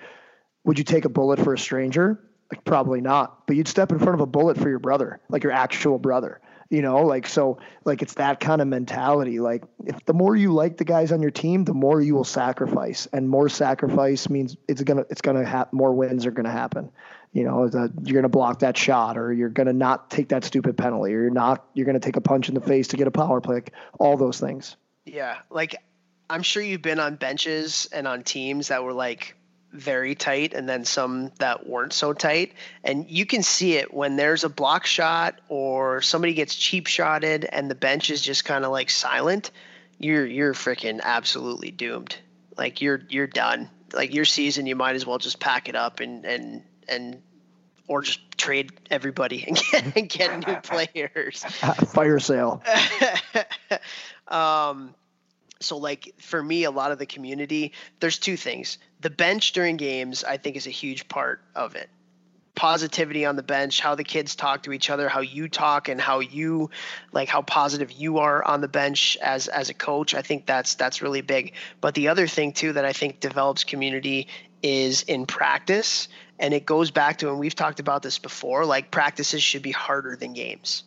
would you take a bullet for a stranger? Like, probably not. But you'd step in front of a bullet for your brother, like your actual brother you know like so like it's that kind of mentality. Like if the more you like the guys on your team the more you will sacrifice. And more sacrifice means it's gonna it's gonna have more wins are gonna happen. You know you're gonna block that shot or you're gonna not take that stupid penalty or you're not you're gonna take a punch in the face to get a power play all those things. Yeah like i'm sure you've been on benches and on teams that were like very tight and then some that weren't so tight. And you can see it when there's a block shot or somebody gets cheap shotted and the bench is just kind of like silent, you're you're freaking absolutely doomed. Like you're you're done. Like your season you might as well just pack it up and and and or just trade everybody and get, and get new players. Fire sale. um so like for me a lot of the community there's two things the bench during games i think is a huge part of it. Positivity on the bench how the kids talk to each other how you talk and how you like how positive you are on the bench as as a coach i think that's that's really big. But the other thing too that i think develops community is in practice. And it goes back to and we've talked about this before like practices should be harder than games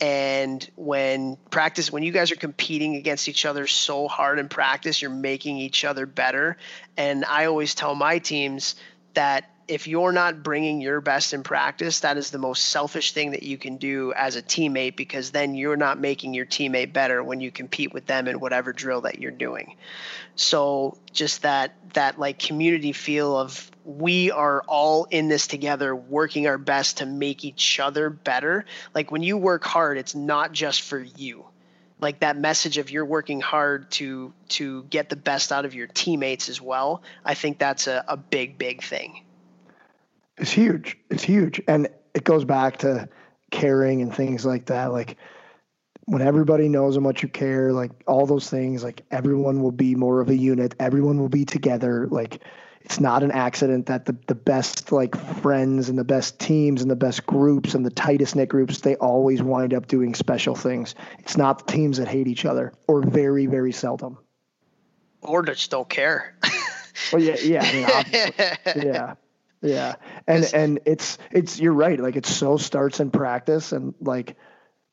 and when practice when you guys are competing against each other so hard in practice you're making each other better. And i always tell my teams that if you're not bringing your best in practice that is the most selfish thing that you can do as a teammate because then you're not making your teammate better when you compete with them in whatever drill that you're doing. So just that that like community feel of we are all in this together working our best to make each other better. Like when you work hard it's not just for you. Like that message of you're working hard to to get the best out of your teammates as well i think that's a, a big big thing it's huge. It's huge. And it goes back to caring and things like that. Like when everybody knows how much you care like all those things like everyone will be more of a unit. Everyone will be together. Like it's not an accident that the, the best like friends and the best teams and the best groups and the tightest knit groups they always wind up doing special things. It's not the teams that hate each other or very very seldom. Or just don't care. Well yeah yeah I mean, yeah yeah and and it's it's you're right like it so starts in practice and like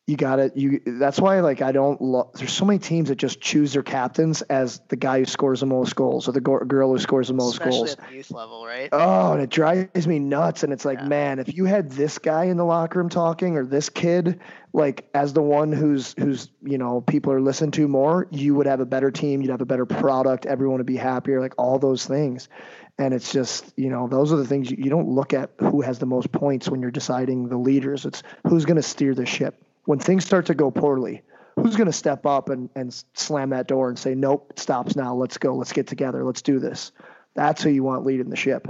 you got it. You that's why like I don't. Lo- There's so many teams that just choose their captains as the guy who scores the most goals or the go- girl who scores the most Especially goals. at the youth level, right? Oh, and it drives me nuts. And it's like, yeah. man, if you had this guy in the locker room talking or this kid like as the one who's who's you know people are listened to more, you would have a better team. You'd have a better product. Everyone would be happier. Like all those things. And it's just, you know, those are the things you, you don't look at who has the most points when you're deciding the leaders. It's who's going to steer the ship when things start to go poorly, who's going to step up and, and slam that door and say, nope, stops now. Let's go. Let's get together. Let's do this. That's who you want leading the ship.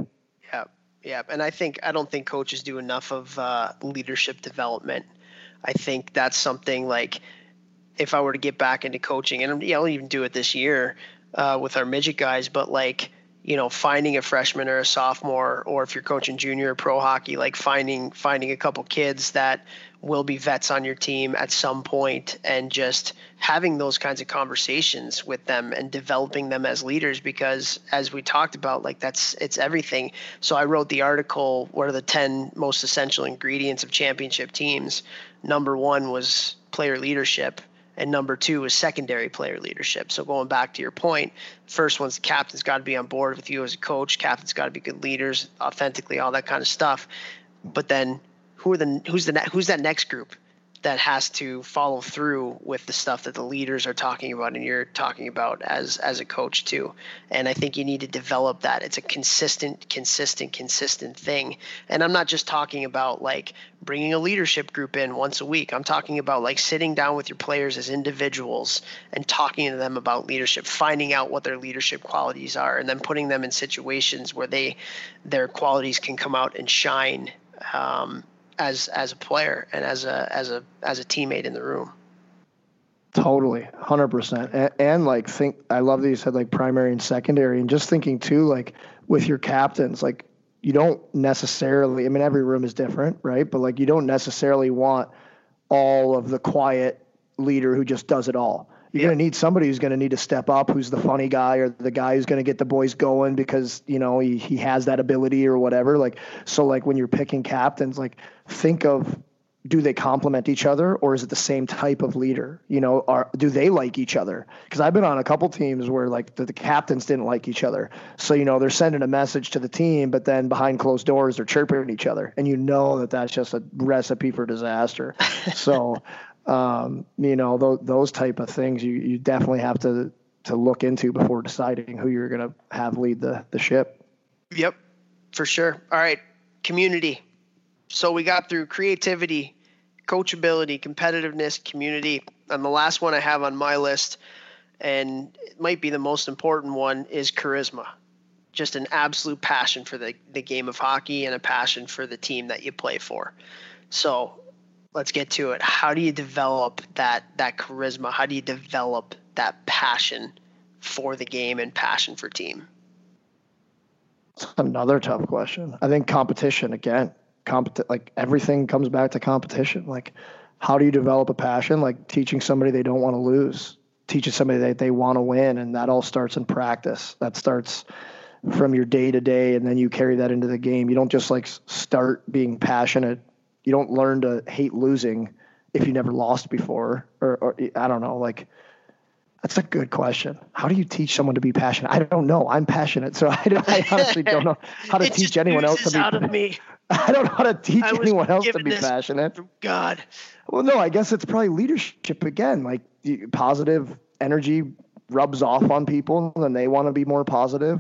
Yeah. Yeah. And I think, I don't think coaches do enough of uh, leadership development. I think that's something like if I were to get back into coaching, and yeah, I'll even do it this year uh, with our midget guys, but like, you know, finding a freshman or a sophomore, or if you're coaching junior or pro hockey, like finding finding a couple kids that will be vets on your team at some point and just having those kinds of conversations with them and developing them as leaders because as we talked about like that's it's everything. So i wrote the article what are the 10 most essential ingredients of championship teams? Number one was player leadership and number two is secondary player leadership. So going back to your point, first one's the captain's got to be on board with you as a coach. Captain's got to be good leaders, authentically, all that kind of stuff. But then who are the who's the who's that next group that has to follow through with the stuff that the leaders are talking about and you're talking about as as a coach too. And i think you need to develop that. It's a consistent consistent consistent thing. And i'm not just talking about like bringing a leadership group in once a week. I'm talking about like sitting down with your players as individuals and talking to them about leadership finding out what their leadership qualities are and then putting them in situations where they their qualities can come out and shine um, as as a player and as a as a as a teammate in the room. Totally, hundred percent, and like think. I love that you said like primary and secondary, and just thinking too, like with your captains, like you don't necessarily. I mean, every room is different, right? But like you don't necessarily want all of the quiet leader who just does it all. You're yep. going to need somebody who's going to need to step up, who's the funny guy or the guy who's going to get the boys going because, you know, he, he has that ability or whatever. Like, so like when you're picking captains, like think of do they complement each other or is it the same type of leader? You know are do they like each other? Because i've been on a couple teams where like the, the, captains didn't like each other. So you know they're sending a message to the team but then behind closed doors they're chirping at each other. And you know that that's just a recipe for disaster. So um, you know those, those type of things you, you definitely have to to look into before deciding who you're going to have lead the the ship Yep, for sure. All right, community. So we got through creativity, coachability, competitiveness, community. And the last one I have on my list, and it might be the most important one, is charisma. Just an absolute passion for the, the game of hockey and a passion for the team that you play for. So let's get to it. How do you develop that that charisma? How do you develop that passion for the game and passion for team? Another tough question. I think competition again. Compet- like everything comes back to competition. Like how do you develop a passion? Like teaching somebody they don't want to lose, teaching somebody that they want to win, and that all starts in practice. That starts from your day to day, and then you carry that into the game. You don't just like start being passionate. You don't learn to hate losing if you never lost before, or, or I don't know, like that's a good question. How do you teach someone to be passionate? I don't know. I'm passionate, so I, I honestly don't know how to teach anyone else to be. Out of me. I don't know how to teach anyone else to be passionate. God. Well, no, I guess it's probably leadership again. Like positive energy rubs off on people, and they want to be more positive.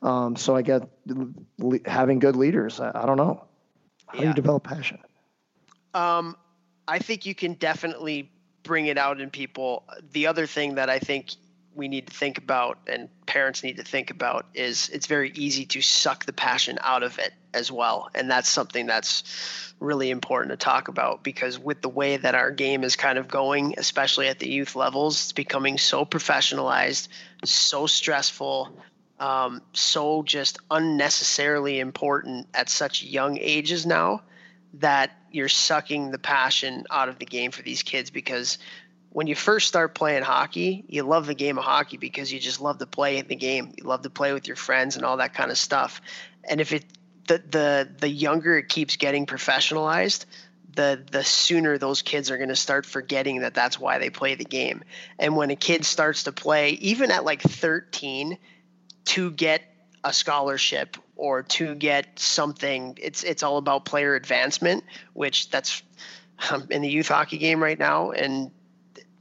Um, so I get having good leaders. I, I don't know. How yeah. do you develop passion? Um, I think you can definitely bring it out in people. The other thing that I think we need to think about and parents need to think about is it's very easy to suck the passion out of it as well. And that's something that's really important to talk about because with the way that our game is kind of going, especially at the youth levels, it's becoming so professionalized, so stressful, um, so just unnecessarily important at such young ages now that you're sucking the passion out of the game for these kids because when you first start playing hockey, you love the game of hockey because you just love to play in the game. You love to play with your friends and all that kind of stuff. And if it the the the younger it keeps getting professionalized, the the sooner those kids are going to start forgetting that that's why they play the game. And when a kid starts to play, even at like 13, to get a scholarship or to get something. It's it's all about player advancement, which that's um, in the youth hockey game right now, and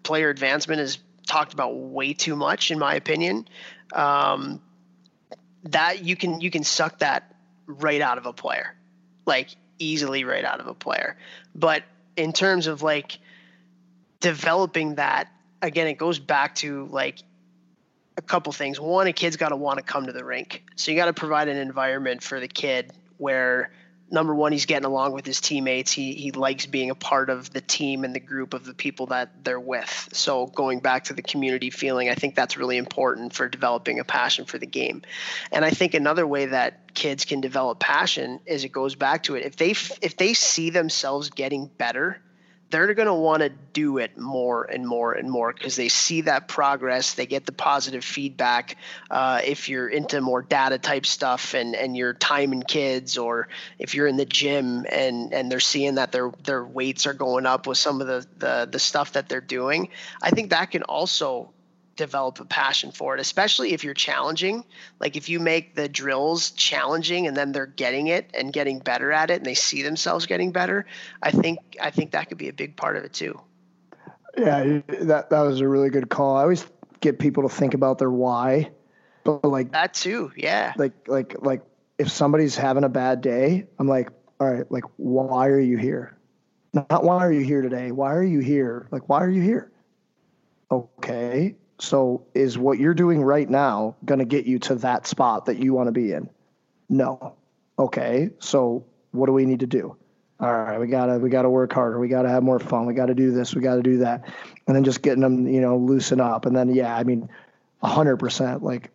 player advancement is talked about way too much, in my opinion. Um, that you can you can suck that right out of a player, like easily right out of a player. But in terms of like developing that, again, it goes back to like a couple things. One, a kid's got to want to come to the rink. So you got to provide an environment for the kid where number one, he's getting along with his teammates. He he likes being a part of the team and the group of the people that they're with. So going back to the community feeling, I think that's really important for developing a passion for the game. And I think another way that kids can develop passion is it goes back to it. If they if they see themselves getting better they're going to want to do it more and more and more because they see that progress. They get the positive feedback. Uh, if you're into more data type stuff and and you're timing kids, or if you're in the gym and and they're seeing that their their weights are going up with some of the the, the stuff that they're doing, I think that can also develop a passion for it, especially if you're challenging. Like if you make the drills challenging and then they're getting it and getting better at it and they see themselves getting better, I think I think that could be a big part of it too. Yeah, that that was a really good call. I always get people to think about their why. But like that too, yeah. Like like like if somebody's having a bad day, I'm like, all right, like why are you here? Not why are you here today? Why are you here? Like why are you here? Okay. So is what you're doing right now going to get you to that spot that you want to be in? No. Okay. So what do we need to do? All right, we gotta we gotta work harder. We gotta have more fun. We gotta do this. We gotta do that, and then just getting them, you know, loosen up. And then yeah, I mean, hundred percent. Like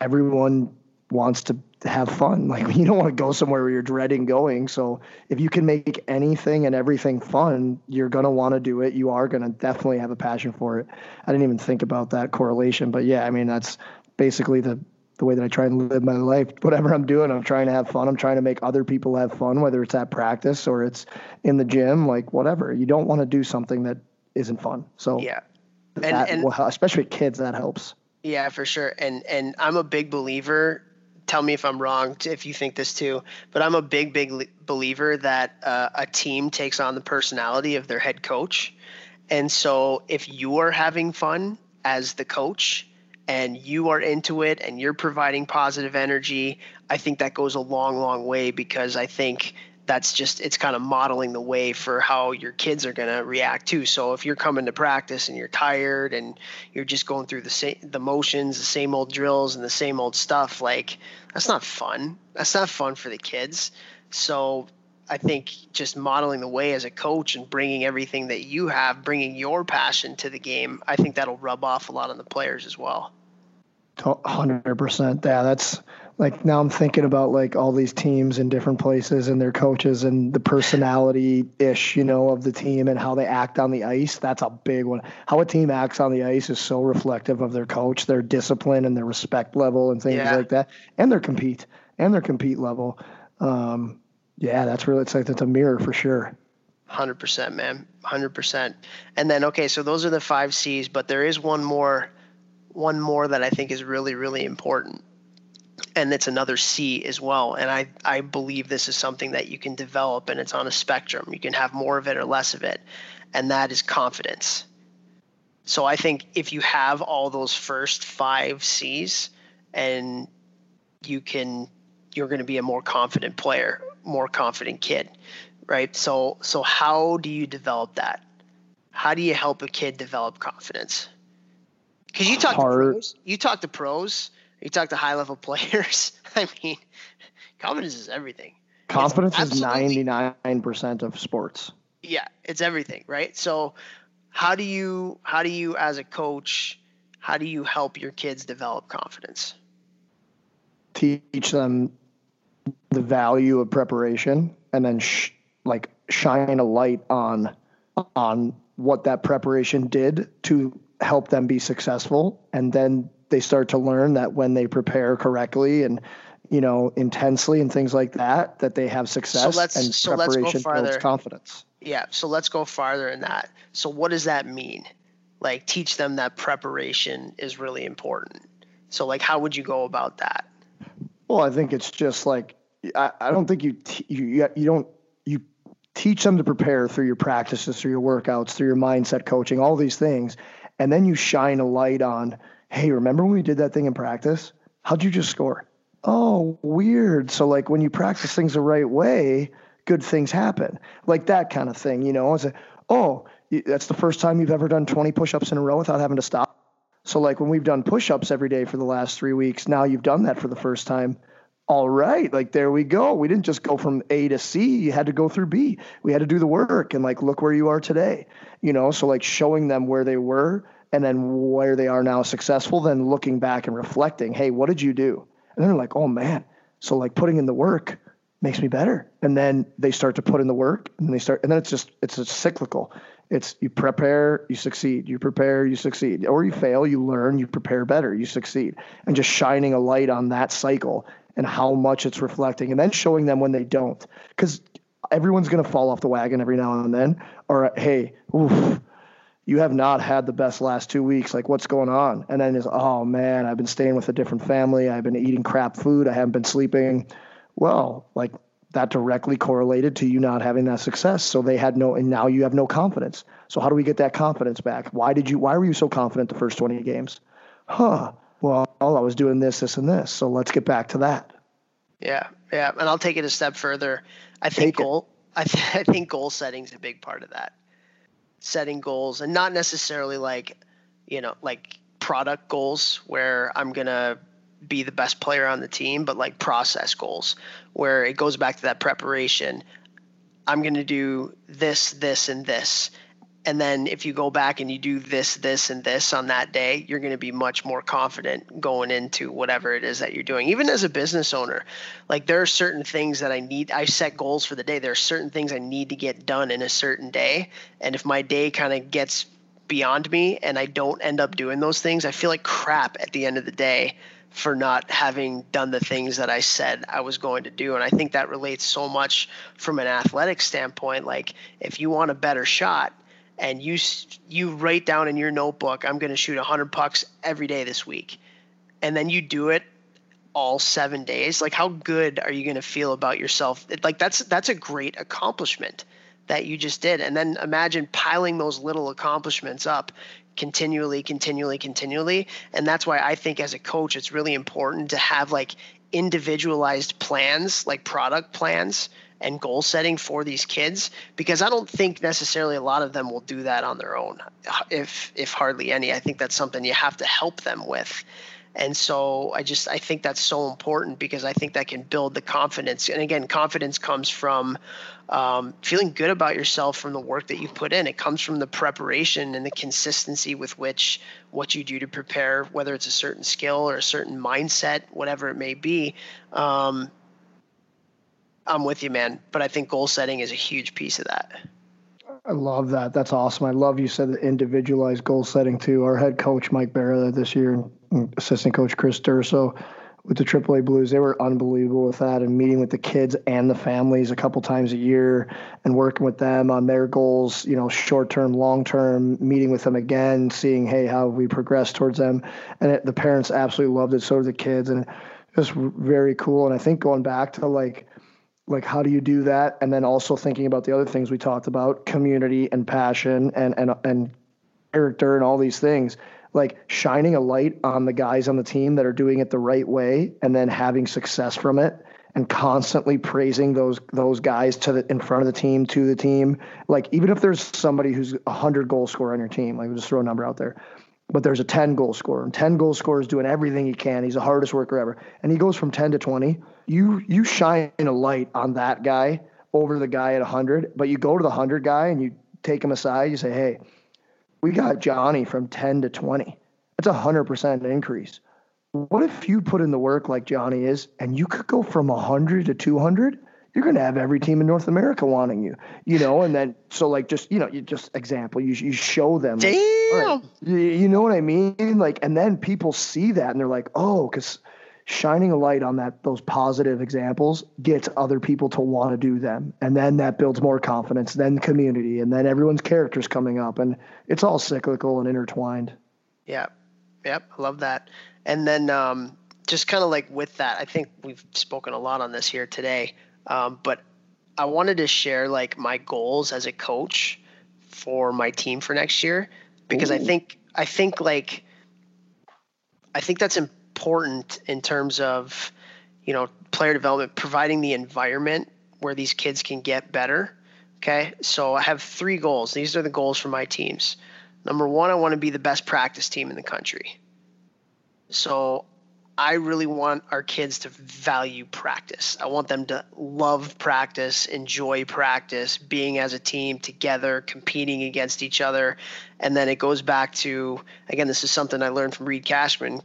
everyone wants to have fun. Like you don't want to go somewhere where you're dreading going. So if you can make anything and everything fun, you're gonna want to do it. You are gonna definitely have a passion for it. I didn't even think about that correlation, but yeah, I mean that's basically the the way that I try and live my life. Whatever I'm doing, I'm trying to have fun. I'm trying to make other people have fun, whether it's at practice or it's in the gym, like whatever. You don't want to do something that isn't fun. So yeah, and, that, and especially kids, that helps. Yeah, for sure. And and I'm a big believer tell me if I'm wrong, if you think this too, but I'm a big, big believer that uh, a team takes on the personality of their head coach. And so if you are having fun as the coach and you are into it and you're providing positive energy, I think that goes a long, long way because I think that's just it's kind of modeling the way for how your kids are going to react too. So if you're coming to practice and you're tired and you're just going through the same the motions, the same old drills and the same old stuff, like that's not fun. That's not fun for the kids. So I think just modeling the way as a coach and bringing everything that you have, bringing your passion to the game, I think that'll rub off a lot on the players as well. Hundred percent. Yeah, that's like now I'm thinking about like all these teams in different places and their coaches and the personality ish, you know, of the team and how they act on the ice. That's a big one. How a team acts on the ice is so reflective of their coach, their discipline and their respect level and things yeah. like that, and their compete and their compete level. Um, yeah, that's really it's like that's a mirror for sure. Hundred percent, man. Hundred percent. And then okay, so those are the five C's, but there is one more, one more that I think is really, really important and it's another C as well. And I, I believe this is something that you can develop and it's on a spectrum. You can have more of it or less of it. And that is confidence. So I think if you have all those first five C's and you can you're going to be a more confident player, more confident kid, right? So so how do you develop that? How do you help a kid develop confidence? Because you talk Hard. to pros, you talk to pros, you talk to high level players. I mean, confidence is everything. Confidence is ninety nine percent of sports. Yeah, it's everything, right? So, how do you how do you as a coach how do you help your kids develop confidence? Teach them the value of preparation, and then sh- like shine a light on on what that preparation did to help them be successful, and then they start to learn that when they prepare correctly and you know intensely and things like that that they have success so let's, and so preparation builds confidence. Yeah so let's go farther in that. So what does that mean? Like teach them that preparation is really important. So like how would you go about that? Well i think it's just like i, I don't think you, t- you you don't you teach them to prepare through your practices through your workouts through your mindset coaching all these things and then you shine a light on hey, remember when we did that thing in practice? How'd you just score? Oh, weird. So like when you practice things the right way, good things happen. Like that kind of thing, you know. It's a, oh, that's the first time you've ever done 20 push-ups in a row without having to stop. So like when we've done push-ups every day for the last 3 weeks, now you've done that for the first time. All right, like there we go. We didn't just go from A to C, you had to go through B. We had to do the work and like look where you are today. You know, so like showing them where they were and then where they are now successful, then looking back and reflecting, hey, what did you do? And they're like, oh man. So like putting in the work makes me better. And then they start to put in the work and they start and then it's just it's cyclical. It's you prepare, you succeed. You prepare, you succeed. Or you fail, you learn, you prepare better, you succeed. And just shining a light on that cycle and how much it's reflecting and then showing them when they don't. Because everyone's gonna fall off the wagon every now and then. Or hey, oof, you have not had the best last two weeks. Like, what's going on? And then is, oh man, I've been staying with a different family. I've been eating crap food. I haven't been sleeping. Well, like that directly correlated to you not having that success. So they had no, and now you have no confidence. So how do we get that confidence back? Why did you, why were you so confident the first 20 games? Huh. Well, I was doing this, this, and this. So let's get back to that. Yeah. Yeah. And I'll take it a step further. I think take goal, I, th- I think goal setting is a big part of that setting goals and not necessarily like you know like product goals where i'm going to be the best player on the team but like process goals where it goes back to that preparation i'm going to do this this and this and then if you go back and you do this this and this on that day you're going to be much more confident going into whatever it is that you're doing even as a business owner like there are certain things that i need i set goals for the day there are certain things i need to get done in a certain day and if my day kind of gets beyond me and i don't end up doing those things i feel like crap at the end of the day for not having done the things that I said I was going to do. And I think that relates so much from an athletic standpoint. Like, if you want a better shot, and you you write down in your notebook, I'm going to shoot 100 pucks every day this week, and then you do it all seven days. Like, how good are you going to feel about yourself? It, like that's that's a great accomplishment. that you just did. And then imagine piling those little accomplishments up continually, continually, continually. And that's why I think as a coach, it's really important to have like individualized plans, like product plans and goal setting for these kids because I don't think necessarily a lot of them will do that on their own if if hardly any I think that's something you have to help them with and so I just I think that's so important because I think that can build the confidence. And again, confidence comes from um, feeling good about yourself from the work that you've put in. It comes from the preparation and the consistency with which what you do to prepare, whether it's a certain skill or a certain mindset, whatever it may be. Um, I'm with you, man. But I think goal setting is a huge piece of that. I love that. That's awesome. I love you said the individualized goal setting too. Our head coach Mike Barra this year, and assistant coach Chris Durso with the AAA Blues, they were unbelievable with that and meeting with the kids and the families a couple times a year and working with them on their goals, you know, short term, long term, meeting with them again, seeing, hey, how we progress towards them. And it, the parents absolutely loved it. So did the kids. And it was very cool. And I think going back to like, like how do you do that? And then also thinking about the other things we talked about community and passion and and and character and all these things. Like shining a light on the guys on the team that are doing it the right way and then having success from it and constantly praising those those guys to the in front of the team to the team. Like even if there's somebody who's a 100 goal scorer on your team like we'll just throw a number out there but there's a 10 goal scorer and 10 goal scorers doing everything he can. He's the hardest worker ever. And he goes from 10 to 20 you you shine a light on that guy over the guy at 100 but you go to the 100 guy and you take him aside you say hey we got johnny from 10 to 20 that's a 100% increase. What if you put in the work like johnny is and you could go from 100 to 200 you're going to have every team in North America wanting you, you know, and then so like just you know you just example you you show them, damn, right, you, you know what I mean, like, and then people see that and they're like, oh, because shining a light on that those positive examples gets other people to want to do them. And then that builds more confidence then community and then everyone's characters coming up and it's all cyclical and intertwined. Yeah yep i love that. And then um, just kind of like with that i think we've spoken a lot on this here today um, but I wanted to share like my goals as a coach for my team for next year because Ooh. I think I think like I think that's important in terms of you know player development, providing the environment where these kids can get better. Okay, so I have three goals. These are the goals for my teams. Number one, I want to be the best practice team in the country. So I really want our kids to value practice. I want them to love practice, enjoy practice, being as a team together, competing against each other. And then it goes back to, again, this is something I learned from Reid Cashman.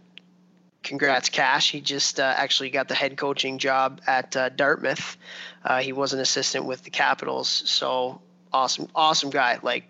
Congrats, Cash. He just uh, actually got the head coaching job at uh, Dartmouth. Uh, he was an assistant with the Capitals. So awesome, awesome guy. Like,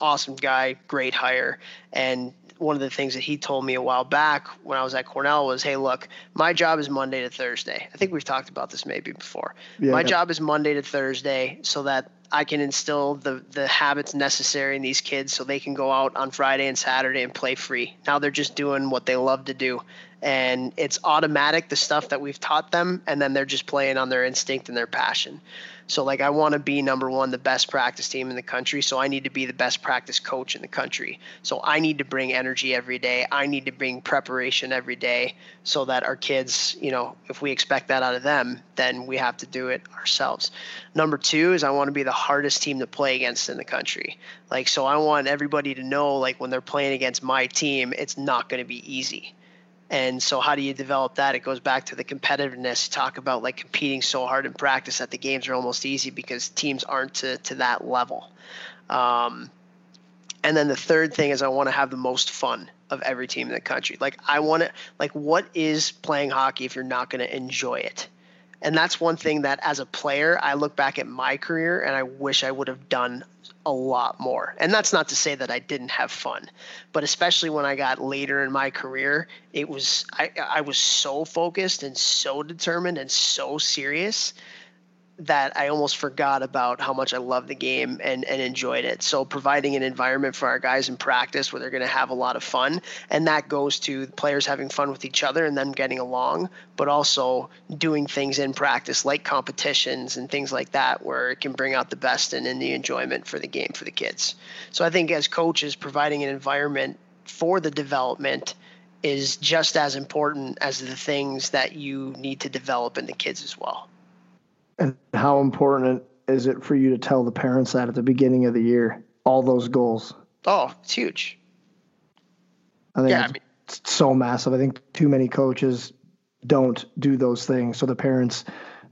awesome guy, great hire. And one of the things that he told me a while back when I was at Cornell was, "Hey, look, my job is Monday to Thursday. I think we've talked about this maybe before. Yeah, my job is Monday to Thursday, so that I can instill the the habits necessary in these kids, so they can go out on Friday and Saturday and play free. Now they're just doing what they love to do, and it's automatic the stuff that we've taught them, and then they're just playing on their instinct and their passion." So like I want to be number one, the best practice team in the country. So I need to be the best practice coach in the country. So I need to bring energy every day. I need to bring preparation every day so that our kids, you know, if we expect that out of them, then we have to do it ourselves. Number two is I want to be the hardest team to play against in the country. Like so I want everybody to know like when they're playing against my team, it's not going to be easy and so, how do you develop that? It goes back to the competitiveness. Talk about like competing so hard in practice that the games are almost easy because teams aren't to, to that level. Um, and then the third thing is I want to have the most fun of every team in the country. Like I want to like what is playing hockey if you're not going to enjoy it? And that's one thing that as a player, I look back at my career and I wish I would have done a lot more. And that's not to say that I didn't have fun, but especially when I got later in my career, it was I I was so focused and so determined and so serious that I almost forgot about how much I love the game and, and enjoyed it. So providing an environment for our guys in practice where they're going to have a lot of fun, and that goes to players having fun with each other and them getting along, but also doing things in practice like competitions and things like that where it can bring out the best and in the enjoyment for the game for the kids. So I think as coaches, providing an environment for the development is just as important as the things that you need to develop in the kids as well. And how important is it for you to tell the parents that at the beginning of the year, all those goals? Oh, it's huge. I think yeah, it's I mean, so massive. I think too many coaches don't do those things. So the parents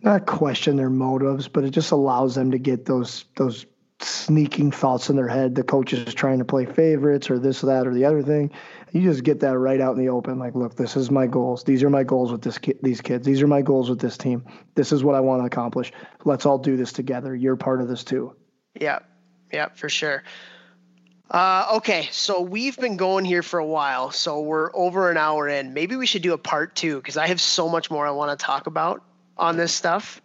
not question their motives, but it just allows them to get those those sneaking thoughts in their head. The coach is trying to play favorites or this, that, or the other thing. You just get that right out in the open. Like, look, this is my goals. These are my goals with this ki- these kids. These are my goals with this team. This is what I want to accomplish. Let's all do this together. You're part of this too. Yeah, yeah, for sure. Uh, okay, so we've been going here for a while, so we're over an hour in. Maybe we should do a part two because I have so much more I want to talk about on this stuff.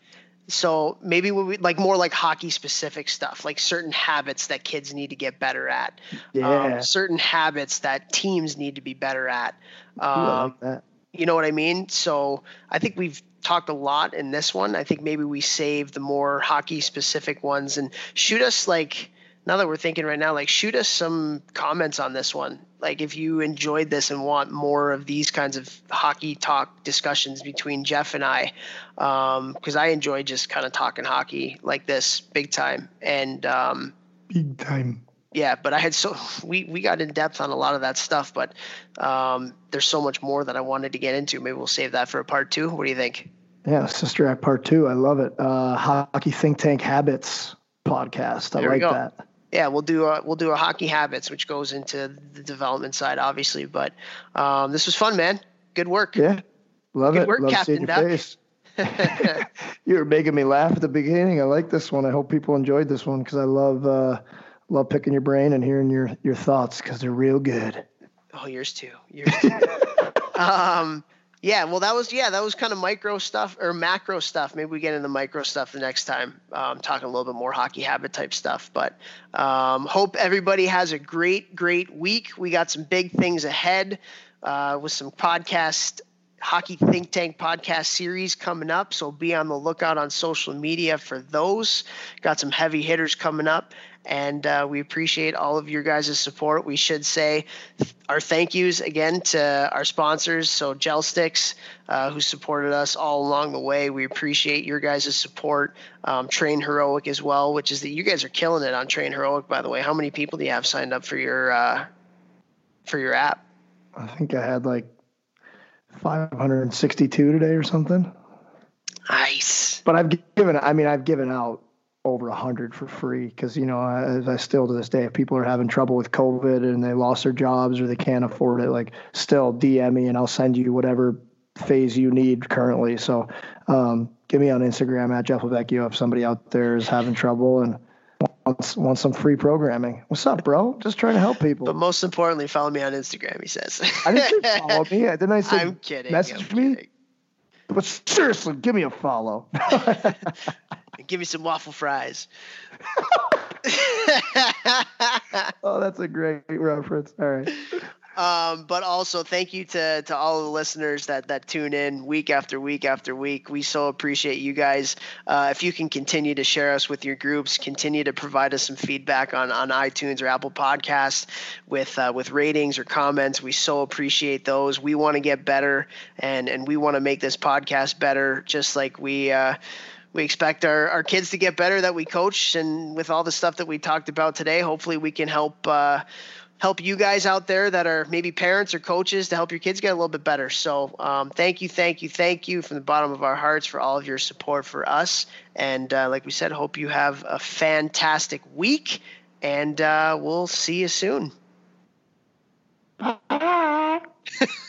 So maybe we like more like hockey specific stuff, like certain habits that kids need to get better at, um, yeah. um, certain habits that teams need to be better at. Um, like you know what I mean? So I think we've talked a lot in this one. I think maybe we save the more hockey specific ones and shoot us like now that we're thinking right now, like shoot us some comments on this one. Like if you enjoyed this and want more of these kinds of hockey talk discussions between Jeff and I, because um, I enjoy just kind of talking hockey like this big time. And um, big time. Yeah, but I had so we we got in depth on a lot of that stuff, but um, there's so much more that I wanted to get into. Maybe we'll save that for a part two. What do you think? Yeah, Sister Act Part Two. I love it. Uh, hockey think tank habits podcast. I there like that yeah, we'll do a, we'll do a hockey habits, which goes into the development side, obviously. But um, this was fun, man. Good work. Yeah, love Good it. work, love Captain Duck. you were making me laugh at the beginning. I like this one. I hope people enjoyed this one because I love uh, love picking your brain and hearing your your thoughts because they're real good. Oh, yours too. Yours too. um, yeah, well, that was yeah, that was kind of micro stuff or macro stuff. Maybe we get into micro stuff the next time, um, talking a little bit more hockey habit type stuff. But um, hope everybody has a great, great week. We got some big things ahead uh, with some podcast hockey think tank podcast series coming up so be on the lookout on social media for those got some heavy hitters coming up and uh, we appreciate all of your guys' support. We should say our thank yous again to our sponsors, so GELSTX, uh, who supported us all along the way. We appreciate your guys' support. Um, TrainHeroic as well, which is that you guys are killing it on TrainHeroic. By the way, how many people do you have signed up for your uh, for your app? I think I had like 562 today or something. Nice. But I've given, I mean, I've given out over a hundred for free because you know as I still to this day if people are having trouble with COVID and they lost their jobs or they can't afford it like still DM me and I'll send you whatever phase you need currently. So um, give me on Instagram at Jeff LoVecchio if somebody out there is having trouble and wants wants some free programming. What's up bro? Just trying to help people. But most importantly follow me on Instagram he says. I didn't say follow me. Didn't I say I'm kidding message I'm me? kidding. but seriously give me a follow give me some waffle fries. oh, that's a great reference. All right. Um, but also thank you to to all the listeners that that tune in week after week after week. We so appreciate you guys. Uh, if you can continue to share us with your groups, continue to provide us some feedback on on iTunes or Apple Podcasts with uh, with ratings or comments. We so appreciate those. We want to get better, and and we want to make this podcast better, just like we. Uh, we expect our, our kids to get better that we coach and with all the stuff that we talked about today hopefully we can help uh, help you guys out there that are maybe parents or coaches to help your kids get a little bit better. So um, thank you thank you thank you from the bottom of our hearts for all of your support for us. And uh, like we said hope you have a fantastic week and uh, we'll see you soon